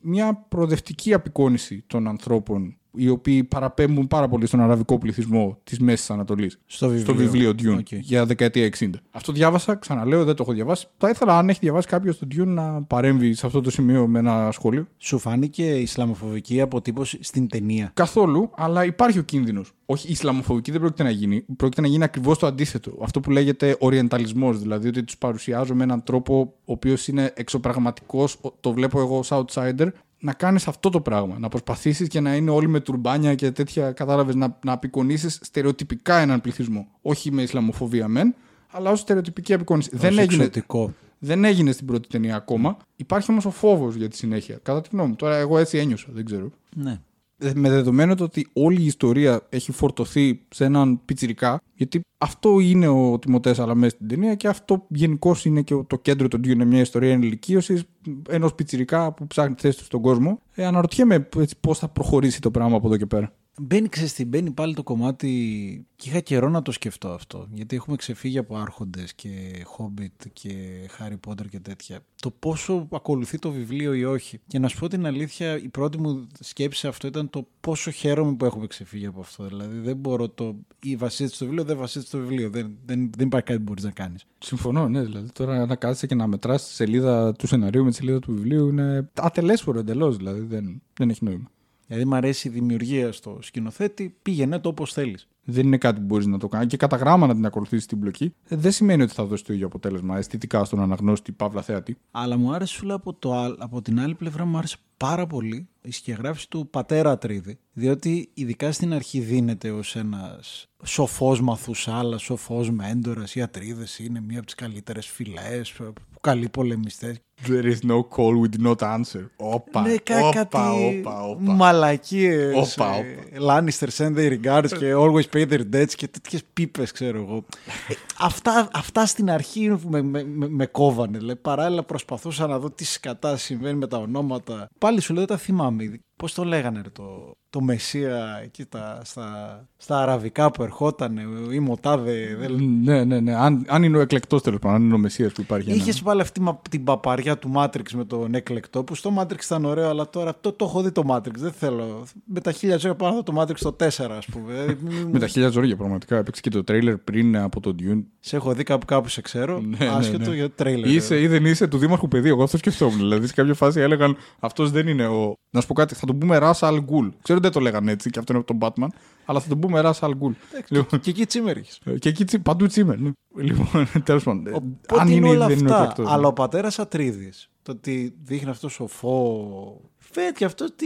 μια προοδευτική απεικόνιση των ανθρώπων οι οποίοι παραπέμπουν πάρα πολύ στον αραβικό πληθυσμό της Μέσης Ανατολής. Στο βιβλίο. Στο βιβλίο Dune OK. για δεκαετία 60. Αυτό διάβασα, ξαναλέω, δεν το έχω διαβάσει. Θα ήθελα, αν έχει διαβάσει κάποιος το Dune, να παρέμβει σε αυτό το σημείο με ένα σχόλιο. Σου φάνηκε Ισλαμοφοβική αποτύπωση στην ταινία. Καθόλου, αλλά υπάρχει ο κίνδυνος. Όχι, η Ισλαμοφοβική δεν πρόκειται να γίνει. Πρόκειται να γίνει ακριβώς το αντίθετο. Αυτό που λέγεται Οριενταλισμός. Δηλαδή ότι τους παρουσιάζω με έναν τρόπο ο οποίος είναι εξωπραγματικός. Το βλέπω εγώ ως outsider. Να κάνεις αυτό το πράγμα. Να προσπαθήσεις και να είναι όλοι με τουρμπάνια και τέτοια. Κατάλαβες να, να απεικονίσεις στερεοτυπικά έναν πληθυσμό. Όχι με Ισλαμοφοβία μεν, αλλά ως στερεοτυπική απεικόνηση. Δεν Ως έγινε, εξωτικό. δεν έγινε στην πρώτη ταινία ακόμα. Υπάρχει όμως ο φόβος για τη συνέχεια. Κατά τη γνώμη μου. Τώρα, εγώ έτσι ένιωσα. Δεν ξέρω. Ναι. Ε, με δεδομένο το ότι όλη η ιστορία έχει φορτωθεί σε έναν πιτσιρικά, γιατί αυτό είναι ο Τιμωτέ Αλαμές στην ταινία και αυτό γενικώς είναι και το κέντρο του είναι μια ιστορία ενηλικίωσης ενός πιτσιρικά που ψάχνει τη θέση του στον κόσμο. Ε, αναρωτιέμαι πώς θα προχωρήσει το πράγμα από εδώ και πέρα. Μπαίνει, ξέρεις τι, μπαίνει πάλι το κομμάτι και είχα καιρό να το σκεφτώ αυτό γιατί έχουμε ξεφύγει από άρχοντες και Hobbit και Harry Potter και τέτοια το πόσο ακολουθεί το βιβλίο ή όχι και να σου πω την αλήθεια η πρώτη μου σκέψη σε αυτό ήταν το πόσο χαίρομαι που έχουμε ξεφύγει από αυτό δηλαδή δεν μπορώ το ή βασίζεται στο βιβλίο δεν βασίζεται στο βιβλίο δεν, δεν, δεν υπάρχει κάτι που μπορείς να κάνεις Συμφωνώ, ναι. Δηλαδή τώρα να κάτσει και να μετράς τη σελίδα του σεναρίου με τη σελίδα του βιβλίου είναι ατελέσφορο εντελώς. Δηλαδή δεν, δεν έχει νόημα. Δηλαδή, μου αρέσει η δημιουργία στο σκηνοθέτη, πήγαινε το όπως θέλεις. Δεν είναι κάτι που μπορείς να το κάνεις και κατά γράμμα να την ακολουθήσεις την μπλοκή. Ε, Δεν σημαίνει ότι θα δώσει το ίδιο αποτέλεσμα αισθητικά στον αναγνώστη παύλα θέατη. Αλλά μου άρεσε σου λέω από, το, άλλ- από την άλλη πλευρά μου άρεσε πάρα πολύ η σκιαγράφηση του πατέρα Ατρίδη. Διότι ειδικά στην αρχή δίνεται ως ένας σοφός μαθουσάλας, σοφός μέντορας. Οι Ατρίδες είναι μία από τις καλύτερες φυλές, καλοί πολεμιστές. There is no call we do not answer. Όπα, ναι, κα- όπα, κάτι όπα, όπα. μαλακίες. Όπα, ε, Lannister send their regards και always pay their debts και τέτοιες πίπες ξέρω εγώ. Ε, αυτά, αυτά στην αρχή με, με, με, με κόβανε. Λέει. Παράλληλα προσπαθούσα να δω τι σκατά συμβαίνει με τα ονόματα. Πάλι σου λέω δεν τα θυμάμαι. Πώς το λέγανε ρε, το, το Μεσσία εκεί τα, στα, στα αραβικά που ερχόταν ή μοτάδε. Δεν... Ναι, ναι, ναι. Αν, αν είναι ο εκλεκτός τέλος πάντων, αν είναι ο Μεσσίας που υπάρχει. Είχες ένα- βάλει αυτή μα- την παπαριά του Matrix με τον εκλεκτό που στο Matrix ήταν ωραίο, αλλά τώρα το, το έχω δει το Matrix. Δεν θέλω. Με τα χίλια ζώα πάνω από το Matrix το 4, ας πούμε. Δηλαδή, μη- μη- Με τα χίλια ζόρια πραγματικά. Έπαιξε και το τρέιλερ πριν από το Dune. Σε έχω δει κάπου κάπου σε ξέρω. Ναι, ναι, άσχετο ναι. για το τρέιλερ. Είσαι ή δεν είσαι του Δήμαρχου Παιδί. Εγώ αυτό σκεφτόμουν. Δηλαδή σε κάποια φάση έλεγαν αυτός δεν είναι ο. Να σου πω κάτι, θα τον πούμε Ras Al Ghul. Ξέρω δεν το λέγανε έτσι και αυτό είναι από τον Batman, αλλά θα τον πούμε Ras Al Ghul. Λοιπόν, Και εκεί τσίμερ έχεις. και εκεί τσι- παντού τσίμερ. ναι. Λοιπόν, τέλος πάντων. ε, Οπότε Αν είναι είναι ή όλα δεν είναι ο αυτά. εκλεκτός. Αλλά ο πατέρας Ατρίδης, το ότι δείχνει αυτό σοφό. Φαίνεται και αυτό ότι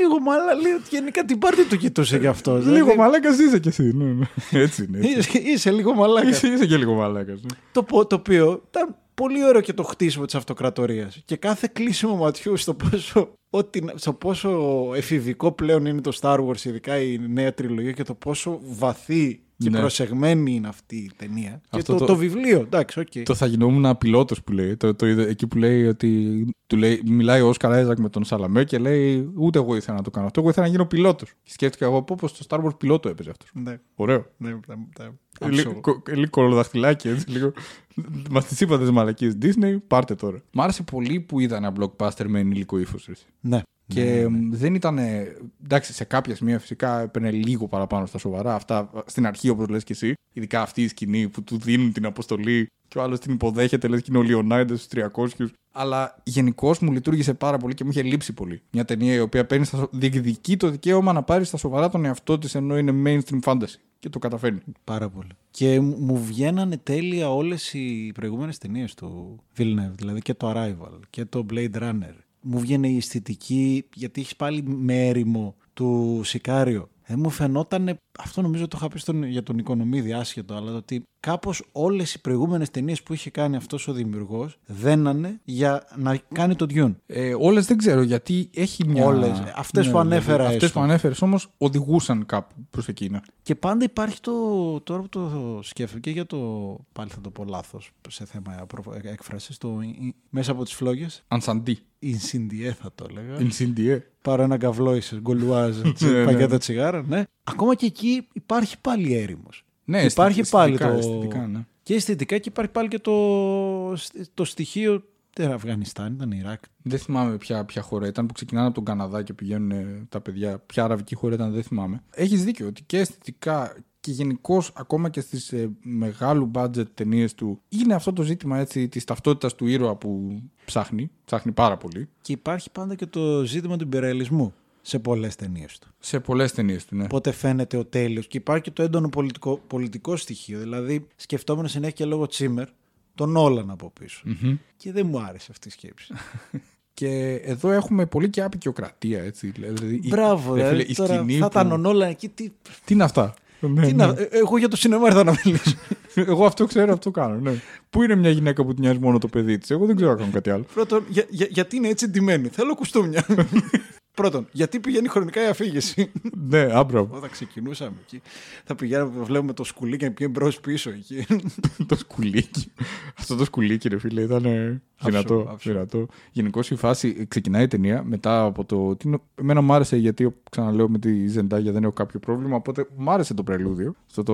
λίγο μάλλον λίγο ότι γενικά την πάρτι του κοιτούσε γι' αυτό. Λίγο Δηλαδή, μαλάκας είσαι κι εσύ. Ναι, ναι. Έτσι είναι. έτσι. Είσαι, είσαι λίγο μαλάκας. Είσαι, είσαι και λίγο μαλάκας. το, πο- το οποίο ήταν πολύ ωραίο και το χτίσιμο της αυτοκρατορίας. Και κάθε κλείσιμο ματιού στο πόσο, ότι, στο πόσο εφηβικό πλέον είναι το Star Wars ειδικά η νέα τριλογία και το πόσο βαθύ και Ναι. προσεγμένη είναι αυτή η ταινία και Αυτό το, το- το... βιβλίο εντάξει οκ Το θα γινόμουν πιλότο που λέει. Το, το, είδε- εκεί που λέει ότι. Του λέει, μιλάει ο Όσκαρ Άιζακ με τον Σαλαμέ και λέει: Ούτε εγώ ήθελα να το κάνω αυτό. Εγώ ήθελα να γίνω πιλότος. Και σκέφτηκα εγώ πω στο Star Wars πιλότο έπαιζε αυτός. ναι, Ωραίο. ναι, τα, τα, Ε, Λίγο, κο- λίγο κολοδαχτυλάκι έτσι. Λίγο. Μα τις είπατε τις μαλακίες Disney, πάρτε τώρα. Μ' άρεσε πολύ που είδα ένα blockbuster με ενήλικο ύφος. ναι. Και μ, δεν ήταν. Εντάξει, σε κάποια σημεία φυσικά έπαιρνε λίγο παραπάνω στα σοβαρά. Αυτά στην αρχή, όπως λες και εσύ. Ειδικά αυτή η σκηνή που του δίνουν την αποστολή και ο άλλος την υποδέχεται, λες και είναι ο Λιονάιντε στους 300. Αλλά γενικώς μου λειτουργήσε πάρα πολύ και μου είχε λείψει πολύ. Μια ταινία η οποία παίρνει στα, σο- διεκδικεί το δικαίωμα να πάρει στα σοβαρά τον εαυτό της ενώ είναι mainstream fantasy. Και το καταφέρνει. Πάρα πολύ. Και μου- μου βγαίνανε τέλεια όλες οι προηγούμενες ταινίες του Villeneuve, δηλαδή και το Arrival και το Blade Runner. Μου βγαίνει η αισθητική, γιατί έχεις πάλι με έρημο του Σικάριο. Ε, μου φαινόταν, αυτό νομίζω το είχα πει στον, για τον Οικονομίδη άσχετο, αλλά ότι κάπως όλες οι προηγούμενες ταινίες που είχε κάνει αυτός ο δημιουργός δένανε για να κάνει το Dune. Ε, Όλες δεν ξέρω γιατί έχει μια. Ναι, Όλες. Αυτές που ανέφερα Αυτές έστω. που ανέφερες όμως οδηγούσαν κάπου προς εκείνα. Και πάντα υπάρχει το. Τώρα που το σκέφτομαι και για το. Πάλι θα το πω λάθος σε θέμα έκφρασης. Το... Μέσα από τις φλόγες. Ανσαντί. Ινσιντιέ θα το έλεγα. Ινσιντιέ. Πάρω ένα καβλό είσαι, γκολουάζ, Ναι, ναι. πακέτο τσιγάρα. Ναι. Ακόμα και εκεί υπάρχει πάλι έρημος. Ναι, υπάρχει αισθη- πάλι αισθητικά, το. αισθητικά, ναι. Και αισθητικά και υπάρχει πάλι και το, το στοιχείο. Δεν ήταν Αφγανιστάν, ήταν Ιράκ. Δεν θυμάμαι ποια, ποια χώρα ήταν που ξεκινάνε από τον Καναδά και πηγαίνουν ε, τα παιδιά. Ποια αραβική χώρα ήταν, δεν θυμάμαι. Έχεις δίκιο ότι και αισθητικά και γενικώς ακόμα και στις ε, μεγάλου budget ταινίες του είναι αυτό το ζήτημα έτσι της ταυτότητας του ήρωα που ψάχνει. Ψάχνει πάρα πολύ. Και υπάρχει πάντα και το ζήτημα του υπεραλισμού σε πολλές ταινίες του. Σε πολλές ταινίες του, ναι. Πότε φαίνεται ο τέλειος και υπάρχει και το έντονο πολιτικό, πολιτικό στοιχείο. Δηλαδή, σκεφτόμενο συνέχεια και λόγω Τσίμερ, τον Όλαν από πίσω. Μμμ. Και δεν μου άρεσε αυτή η σκέψη. Και εδώ έχουμε πολύ και απεικιοκρατία, έτσι. Δηλαδή, η- Μπράβο, ρε φίλε, δηλαδή, η τώρα σκηνή θα που- ήταν ο Νόλαν εκεί. Τι, Τι είναι αυτά; Ναι, τι ναι. να, ε, εγώ για το σινεμά ήρθα να μιλήσω. Εγώ αυτό ξέρω, αυτό κάνω. Ναι. Πού είναι μια γυναίκα που τη νοιάζει μόνο το παιδί της; Εγώ δεν ξέρω να κάνω κάτι άλλο. Πρώτον, για, για- γιατί είναι έτσι ντυμένη; Θέλω κουστούμια. Πρώτον, γιατί πηγαίνει χρονικά η αφήγηση; ναι, άμπρα. Όταν ξεκινούσαμε εκεί, θα πηγαίναμε, βλέπουμε το σκουλί και να πηγαίνει μπρος πίσω εκεί. το σκουλίκι. Αυτό το σκουλίκι, ρε φίλε, ήταν ε, δυνατό. άψογο. δυνατό. Γενικώ η φάση ε, ξεκινάει η ταινία μετά από το. Τι, είναι- εμένα μου άρεσε γιατί, ξαναλέω, με τη Ζεντάγια δεν έχω κάποιο πρόβλημα. Οπότε μου άρεσε το πρελούδιο. Αυτό το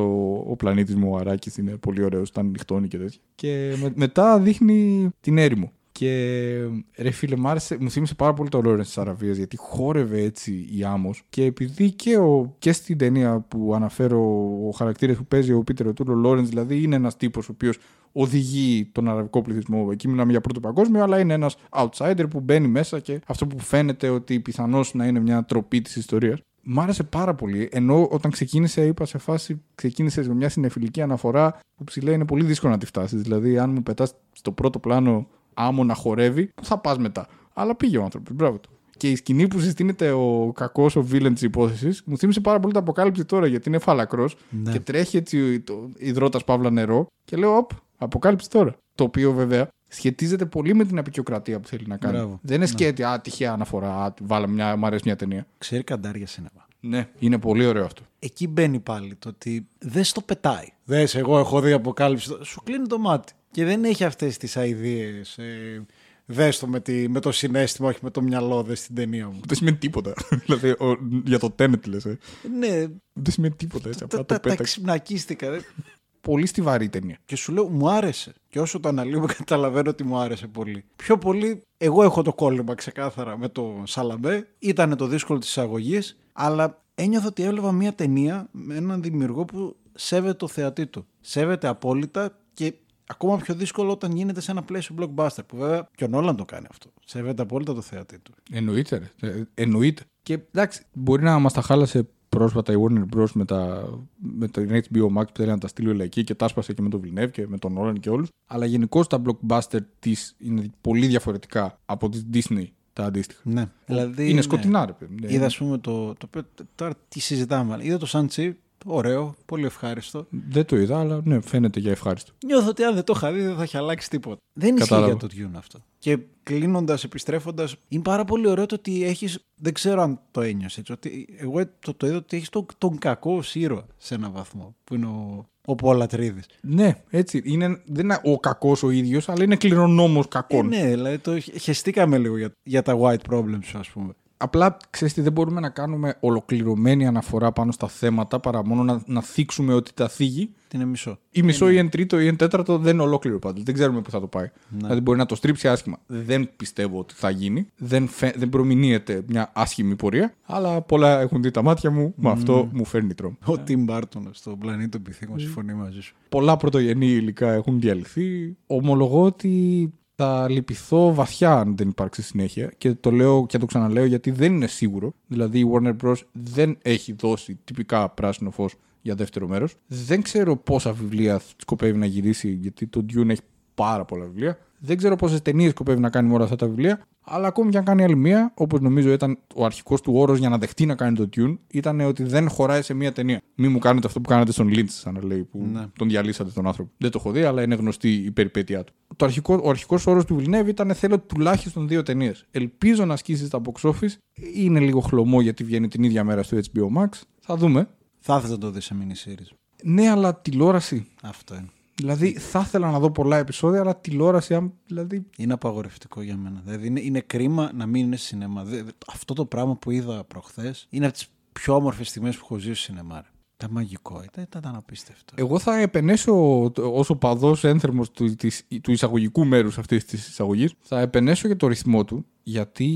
ο πλανήτης μου ο Αράκη είναι πολύ ωραίος, όταν νυχτώνει και τέτοια. Και με- μετά δείχνει την έρημο. Και ρε φίλε, μ' άρεσε, μου θύμισε πάρα πολύ το Λόρεν της Αραβίας γιατί χόρευε έτσι η άμμος. Και επειδή και, ο, και στην ταινία που αναφέρω, ο χαρακτήρας που παίζει ο Πίτερ Τούλο Λόρεν, δηλαδή είναι ένας τύπος ο οποίος οδηγεί τον αραβικό πληθυσμό. Εκεί μιλάμε για πρώτο παγκόσμιο, αλλά είναι ένας outsider που μπαίνει μέσα και αυτό που φαίνεται ότι πιθανώς να είναι μια τροπή της ιστορίας. Μ' άρεσε πάρα πολύ. Ενώ όταν ξεκίνησε, είπα σε φάση, ξεκίνησε με μια συνεφιλική αναφορά που ψηλά είναι πολύ δύσκολο να τη φτάσεις. Δηλαδή, αν μου πετάς στο πρώτο πλάνο άμμο να χορεύει, πού θα πας μετά. Αλλά πήγε ο άνθρωπος. Μπράβο του. Και η σκηνή που συστήνεται ο κακός, ο villain της υπόθεσης, μου θύμισε πάρα πολύ το αποκάλυψη τώρα γιατί είναι φαλακρός Ναι. και τρέχει έτσι το υδρότα παύλα νερό. Και λέω, Οπ, αποκάλυψη τώρα. Το οποίο βέβαια σχετίζεται πολύ με την απεικιοκρατία που θέλει να κάνει. Μπράβο. Δεν είναι σκέτη, α, τυχαία αναφορά, α, βάλαμε μια, μου αρέσει μια ταινία. Ξέρει καντάρια σινεμά. Ναι, είναι πολύ ωραίο αυτό. Εκεί μπαίνει πάλι το ότι δεν στο πετάει. Δες, εγώ έχω δει αποκάλυψη. Σου κλείνει το μάτι. Και δεν έχει αυτές τις αειδίε. Ε, δες το με, τη, με το συνέστημα, όχι με το μυαλό, δες στην ταινία μου. Δεν σημαίνει τίποτα. δηλαδή, ο- για το Tenet λες, ε. Ναι, Δεν σημαίνει τίποτα έτσι. Απλά τα, το τα, τα πέταξε. ξυπνακίστηκα. δε. Πολύ στιβαρή ταινία. Και σου λέω, μου άρεσε. Και όσο το αναλύουμε, καταλαβαίνω ότι μου άρεσε πολύ. Πιο πολύ, εγώ έχω το κόλλημα ξεκάθαρα με το Σαλαμπέ. Ήταν το δύσκολο της εισαγωγής, αλλά ένιωθα ότι έβλεπα μια ταινία με έναν δημιουργό που σέβεται το θεατή του. Σέβεται απόλυτα και ακόμα πιο δύσκολο όταν γίνεται σε ένα πλαίσιο blockbuster. Που βέβαια και ο Νόλαν το κάνει αυτό. Σέβεται απόλυτα το θεατή του. Εννοείται. Ρε. Ε, εννοείται. Και εντάξει, μπορεί να μας τα χάλασε πρόσφατα η Warner Bros. με, τα, με το HBO Max που θέλει να τα στείλει όλα εκεί και τα άσπασε και με τον Villeneuve και με τον Nolan και όλους. Αλλά γενικώς τα blockbuster της είναι πολύ διαφορετικά από τη Disney τα αντίστοιχα. Ναι. Δηλαδή, είναι ναι. σκοτεινά, ρε παιδί. Ναι. Είδα, ας πούμε, το, το, οποίο- Τώρα τι συζητάμε. αλλά Είδα το Σαντσί. Ωραίο, πολύ ευχάριστο. Δεν το είδα, αλλά ναι, φαίνεται για ευχάριστο. Νιώθω ότι αν δεν το είχα δει δεν θα έχει αλλάξει τίποτα. Δεν ισχύει Κατάλαβα. για το Dune αυτό. Και κλείνοντας, επιστρέφοντας, είναι πάρα πολύ ωραίο το ότι έχεις. Δεν ξέρω αν το ένιωσες έτσι. Ότι εγώ το, το είδα ότι έχεις τον, τον κακό ως ήρωα σε έναν βαθμό. Που είναι ο, ο Πολατρίδης. Ναι, έτσι. Είναι, δεν είναι ο κακός ο ίδιος, αλλά είναι κληρονόμος Ε, κακών. ναι, δηλαδή το χε- χεστήκαμε λίγο για, για τα white problems, ας πούμε. Απλά ξέρεις τι, δεν μπορούμε να κάνουμε ολοκληρωμένη αναφορά πάνω στα θέματα παρά μόνο να, να θίξουμε ότι τα θίγει. Τι είναι μισό. Ή μισό ή εν τρίτο ή εν τέταρτο δεν είναι ολόκληρο πάντως. Δεν ξέρουμε πού θα το πάει. Δηλαδή μπορεί να το στρίψει άσχημα. Δεν πιστεύω ότι θα γίνει. Δεν, φε... δεν προμηνύεται μια άσχημη πορεία. Αλλά πολλά έχουν δει τα μάτια μου. Με αυτό μου φέρνει τρόμο. Ο Τιμ Μπάρτον στον πλανήτη των πυθίκων συμφωνεί μαζί σου. Πολλά πρωτογενή υλικά έχουν διαλυθεί. Ομολογώ ότι θα λυπηθώ βαθιά αν δεν υπάρξει συνέχεια. Και το λέω και το ξαναλέω γιατί δεν είναι σίγουρο. Δηλαδή η Warner Bros. δεν έχει δώσει τυπικά πράσινο φως για δεύτερο μέρος. Δεν ξέρω πόσα βιβλία σκοπεύει να γυρίσει γιατί το Dune έχει πάρα πολλά βιβλία. Δεν ξέρω πόσες ταινίες σκοπεύει να κάνει με όλα αυτά τα βιβλία. Αλλά ακόμη και αν κάνει άλλη μία, όπως νομίζω ήταν ο αρχικός του όρος για να δεχτεί να κάνει το Dune, ήταν ότι δεν χωράει σε μία ταινία. Μη μου κάνετε αυτό που κάνατε στον Lynch, σαν να λέει, που Ναι. τον διαλύσατε τον άνθρωπο. Δεν το έχω δει, αλλά είναι γνωστή η περιπέτειά του. Το αρχικό, ο αρχικός όρος του Villeneuve ήταν θέλω τουλάχιστον δύο ταινίες. Ελπίζω να ασκήσεις τα box office. Είναι λίγο χλωμό γιατί βγαίνει την ίδια μέρα στο HBO Max. Θα δούμε. Θα ήθελα να το δεις σε mini series. Ναι, αλλά τηλεόραση. Αυτό είναι. Δηλαδή θα ήθελα να δω πολλά επεισόδια, αλλά τηλεόραση, αν- δηλαδή Είναι απαγορευτικό για μένα. Δηλαδή είναι, είναι κρίμα να μην είναι σινεμά. Δε- δε- αυτό το πράγμα που είδα προχθές είναι από τις πιο όμορφες στιγμές που έχω ζήσει στο σινεμά. Ρε. Ήταν μαγικό. Ήταν, ήταν απίστευτο. Εγώ θα επενέσω ω οπαδό ένθερμος του, της- του εισαγωγικού μέρους αυτής της εισαγωγής, θα επενέσω για το ρυθμό του, γιατί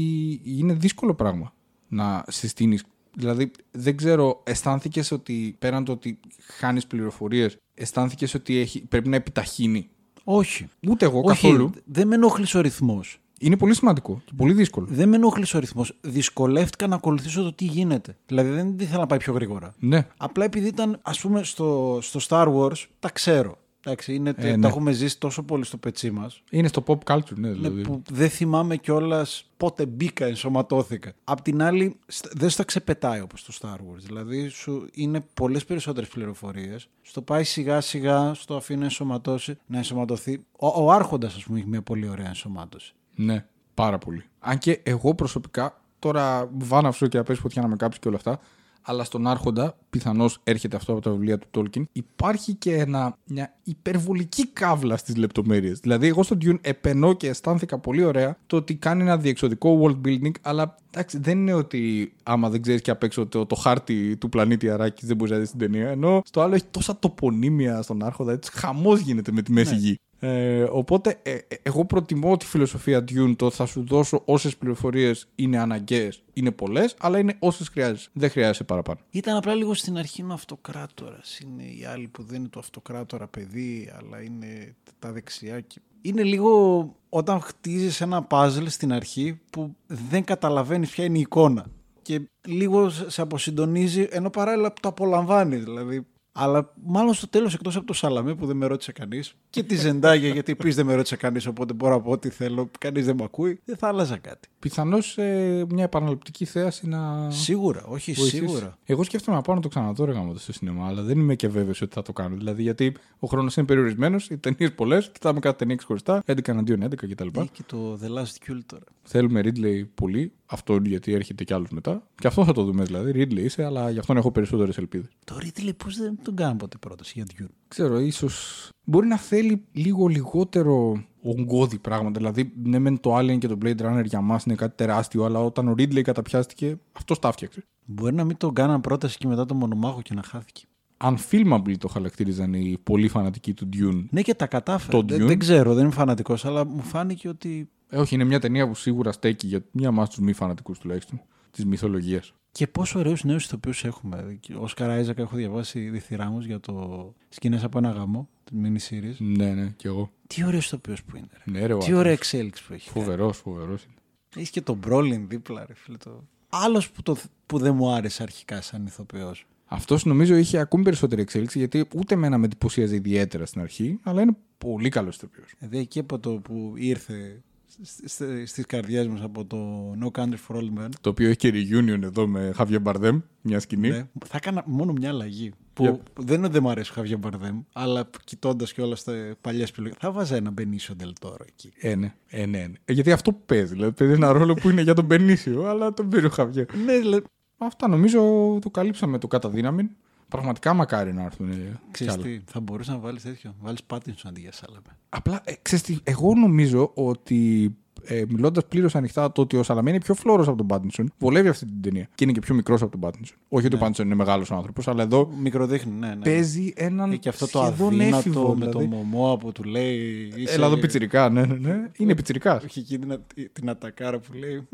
είναι δύσκολο πράγμα να συστήνεις. Δηλαδή, δεν ξέρω, αισθάνθηκες ότι πέραν το ότι χάνεις πληροφορίες, αισθάνθηκες ότι έχει, πρέπει να επιταχύνει; Όχι. Ούτε εγώ Όχι, καθόλου. δεν με ενόχλησε ο ρυθμός. Είναι πολύ σημαντικό και πολύ δύσκολο. Δεν με ενόχλησε ο ρυθμός. Δυσκολεύτηκα να ακολουθήσω το τι γίνεται. Δηλαδή δεν ήθελα να πάει πιο γρήγορα. Ναι. Απλά επειδή ήταν, ας πούμε, στο, στο Star Wars, τα ξέρω. Εντάξει, είναι, Ε, τα ναι. έχουμε ζήσει τόσο πολύ στο πετσί μας. Είναι στο pop culture, ναι, δηλαδή. που δεν θυμάμαι κιόλας πότε μπήκα, ενσωματώθηκα. Απ' την άλλη, σ- δεν στα ξεπετάει όπως το Star Wars. Δηλαδή, σου είναι πολλές περισσότερες πληροφορίες. Στο πάει σιγά σιγά, στο αφήνει να ενσωματώσει, να ενσωματωθεί. Ο, ο Άρχοντας, ας πούμε, έχει μια πολύ ωραία ενσωμάτωση. Ναι, πάρα πολύ. Αν και εγώ προσωπικά, τώρα βάναυσο και απέσει φωτιά να με κάψει και όλα αυτά, αλλά στον Άρχοντα, πιθανώς έρχεται αυτό από τα βιβλία του Tolkien, υπάρχει και ένα, μια υπερβολική καύλα στις λεπτομέρειες. Δηλαδή, εγώ στον Dune επενώ και αισθάνθηκα πολύ ωραία το ότι κάνει ένα διεξοδικό world building, αλλά εντάξει, δεν είναι ότι άμα δεν ξέρεις και απ' έξω το, το χάρτη του πλανήτη Αράκης δεν μπορείς να δεις την ταινία. Ενώ στο άλλο έχει τόσα τοπονύμια στον Άρχοντα, έτσι χαμός γίνεται με τη μέση Ναι. γη. Ε, οπότε, ε, ε, εγώ προτιμώ τη φιλοσοφία Dune το θα σου δώσω όσες πληροφορίες είναι αναγκαίες. Είναι πολλές, αλλά είναι όσες χρειάζεσαι. Δεν χρειάζεσαι παραπάνω. Ήταν απλά λίγο στην αρχή είναι ο αυτοκράτορα. Είναι οι άλλοι που δεν είναι το αυτοκράτορα παιδί, αλλά είναι τα δεξιά. Και... Είναι λίγο όταν χτίζεις ένα puzzle στην αρχή που δεν καταλαβαίνεις ποια είναι η εικόνα. Και λίγο σε αποσυντονίζει ενώ παράλληλα το απολαμβάνεις. Δηλαδή αλλά μάλλον στο τέλος, εκτός από το Σαλαμέ που δεν με ρώτησε κανείς και τη Ζεντάγια, γιατί επίσης δεν με ρώτησε κανείς, οπότε μπορώ να πω ό,τι θέλω, κανείς δεν με ακούει, δεν θα άλλαζα κάτι. Πιθανώς ε, μια επαναληπτική θέαση να. Σίγουρα, όχι, βοηθήσεις. σίγουρα. Εγώ σκέφτομαι να πάω να το ξαναδώ ρε γάμο, στο σινεμά, αλλά δεν είμαι και βέβαιος ότι θα το κάνω. Δηλαδή, γιατί ο χρόνος είναι περιορισμένος, οι ταινίες πολλές, κοιτάμε κάθε ταινία ξεχωριστά, 11 εναντίον 11 κτλ. Ή και το The Last Duel τώρα. Θέλουμε Ridley πολύ, αυτό γιατί έρχεται κι άλλος μετά. Και αυτό θα το δούμε δηλαδή. Ridley είσαι, αλλά γι' αυτόν έχω περισσότερες ελπίδες. Το Ridley πώς δεν τον κάνουν ποτέ πρόταση για Duel. Ξέρω, ίσως. Μπορεί να θέλει λίγο λιγότερο ογκώδη πράγματα. Δηλαδή, ναι, μεν το Alien και το Blade Runner για μας είναι κάτι τεράστιο, αλλά όταν ο Ridley καταπιάστηκε, αυτό τα φτιάξε. Μπορεί να μην τον κάναν πρόταση και μετά το μονομάχο και να χάθηκε. Unfilmable το χαρακτήριζαν οι πολύ φανατικοί του Dune. Ναι, και τα κατάφερε. Το Δεν, Dune. δεν ξέρω, δεν είμαι φανατικός, αλλά μου φάνηκε ότι. Ε, όχι, είναι μια ταινία που σίγουρα στέκει για μια μα τους μη φανατικούς τουλάχιστον της μυθολογίας. Και πόσο ωραίους νέους ηθοποιούς έχουμε. Ο Όσκαρ Άιζακ έχω διαβάσει διθυράμου για το σκηνές από ένα γαμό, τη mini series. Ναι, ναι, κι εγώ. Τι ωραίο ηθοποιό που είναι. Ρε. Ναι, ρε, ο Τι άτομος. ωραία εξέλιξη που έχει. Φοβερός, φοβερός. Έχεις και τον Μπρόλιν δίπλα, ρε φίλε. Το... Άλλος που, το... που δεν μου άρεσε αρχικά σαν ηθοποιός. Αυτός νομίζω είχε ακόμη περισσότερη εξέλιξη γιατί ούτε μένα με εντυπωσίαζε ιδιαίτερα στην αρχή, αλλά είναι πολύ καλός ηθοποιός. Δηλαδή εκεί από το που ήρθε στις καρδιές μας από το No Country for Old Men. Το οποίο έχει και reunion εδώ με Χαβιέ Μπαρδέμ, μια σκηνή. Ναι, θα έκανα μόνο μια αλλαγή. Που Για- δεν είναι ότι δεν μου αρέσει ο Χαβιέ Μπαρδέμ, αλλά κοιτώντας και όλα στα παλιές επιλογές, θα βάζα ένα Μπενίσιο Ντελτόρο εκεί. Ε, ναι, ε, ναι, ναι. Ε, γιατί αυτό παίζει. Δηλαδή παίζει ένα ρόλο που είναι για τον Μπενίσιο, αλλά τον πήρε ο Χαβιέ. Ναι, δηλαδή, Αυτά νομίζω το καλύψαμε το κατά δύναμη. Πραγματικά μακάρι να έρθουν. ε, κι ξέρεις άλλα. τι, θα μπορούσες να βάλεις τέτοιο. Βάλεις Πάτινσον αντί για Σάλαμε. Απλά, ε, ξέρεις τι, εγώ νομίζω ότι ε, μιλώντας πλήρως ανοιχτά, το ότι ο Σαλαμέ είναι πιο φλόρος από τον Πάτινσον βολεύει αυτή την ταινία. Και είναι και πιο μικρός από τον Πάτινσον. Όχι ότι ο Πάτινσον είναι μεγάλος άνθρωπος, αλλά εδώ Μικροδείχνει, ναι, ναι. παίζει έναν. Ε, και αυτό το σχεδόν αδύνατο έφηβο, με δηλαδή. το μωμό που του λέει. Είσαι... Έλα εδώ πιτσιρικά, ναι, ναι, ναι. Είναι πιτσιρικά. Έχει εκεί την, την ατακάρα που λέει.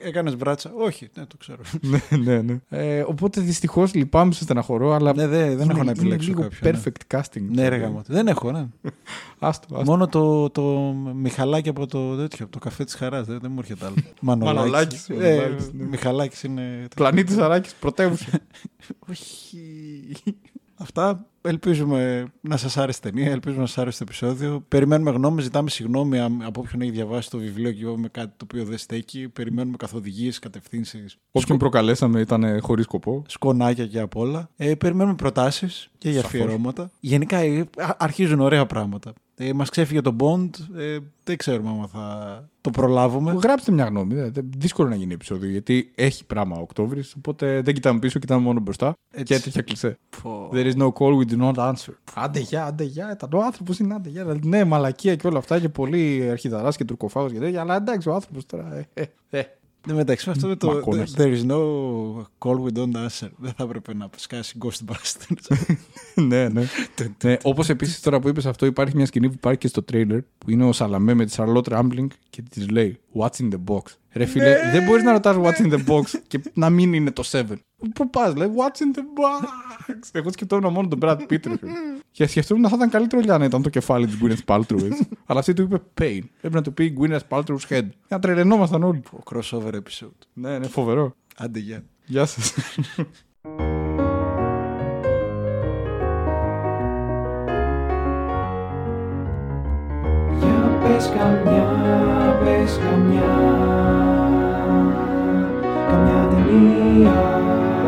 Έκανες μπράτσα. Όχι, ναι, το ξέρω. ναι, ναι, ναι. Ε, οπότε δυστυχώς λυπάμαι, σε στεναχωρώ, αλλά. ναι, δεν, δεν είναι- έχω να είναι επιλέξω λίγο κάποιον. ναι. perfect casting. Ναι, ρε γαμώτο. Δεν έχω, ναι. Άστο, άστο. Μόνο το, το Μιχαλάκι από το, τέτοιο, από το καφέ της χαράς. Δεν, δεν μου έρχεται άλλο. Μανολάκης, Ε, Μανολάκης, ναι. Μιχαλάκης είναι. Πλανήτης Αράκης, πρωτεύουσα. Όχι. Αυτά. Ελπίζουμε να σας άρεσε η ταινία, ελπίζουμε να σας άρεσε το επεισόδιο. Περιμένουμε γνώμη, ζητάμε συγγνώμη αν- από όποιον έχει διαβάσει το βιβλίο και είπαμε κάτι το οποίο δεν στέκει. Περιμένουμε καθοδηγίες, κατευθύνσεις, Όποιον προκαλέσαμε ήταν χωρίς σκοπό. σκονάκια και απ' όλα. Ε, περιμένουμε προτάσεις και για Σαφώς. αφιερώματα. Γενικά ε, α- αρχίζουν ωραία πράγματα. Ε, Μας ξέφυγε το Bond. Ε, δεν ξέρουμε αν θα το προλάβουμε. Γράψτε μια γνώμη. δε- δε- δύσκολο να γίνει επεισόδιο γιατί έχει πράγμα ο Οκτώβρης. Οπότε δεν κοιτάμε πίσω, κοιτάμε μόνο μπροστά. Έτσι. Και τέτοια κλεισέ. Πω. There is no call we do not answer. Άντε γεια, άντε γεια. Ήταν ο άνθρωπος είναι άντε γεια. Δηλαδή, ναι, μαλακία και όλα αυτά και πολύ αρχιδαράς και τουρκοφάγος και τέτοια. Αλλά εντάξει, ο άνθρωπος τώρα. Ε, ε, ε. Ναι, μεταξύ με αυτό με το Μακόναχι. There is no call we don't answer. Δεν θα έπρεπε να σκάσει Ghostbusters. ναι, ναι. ναι Όπως επίσης τώρα που είπες αυτό, υπάρχει μια σκηνή που υπάρχει και στο τρέιλερ που είναι ο Σαλαμέ με τη Charlotte Rambling και της λέει What's in the box; Ρε φίλε, δεν μπορείς να ρωτάς What's in the box και να μην είναι το 7. Πού πας, λέει What's in the box; Εγώ σκεφτόμουν μόνο τον Brad Pitt. ρε φίλε. και σκεφτόμουν να θα ήταν καλύτερο για να ήταν το κεφάλι της Gwyneth Paltrow. έτσι. Αλλά αυτή του είπε Pain. Πρέπει να του πει Gwyneth Paltrow's head. Να τρελαινόμασταν όλοι. Ο crossover episode. Ναι, ναι, φοβερό. Άντε, γεια. Γεια σας. Για πες καμιά, πες καμιά 감야는 이야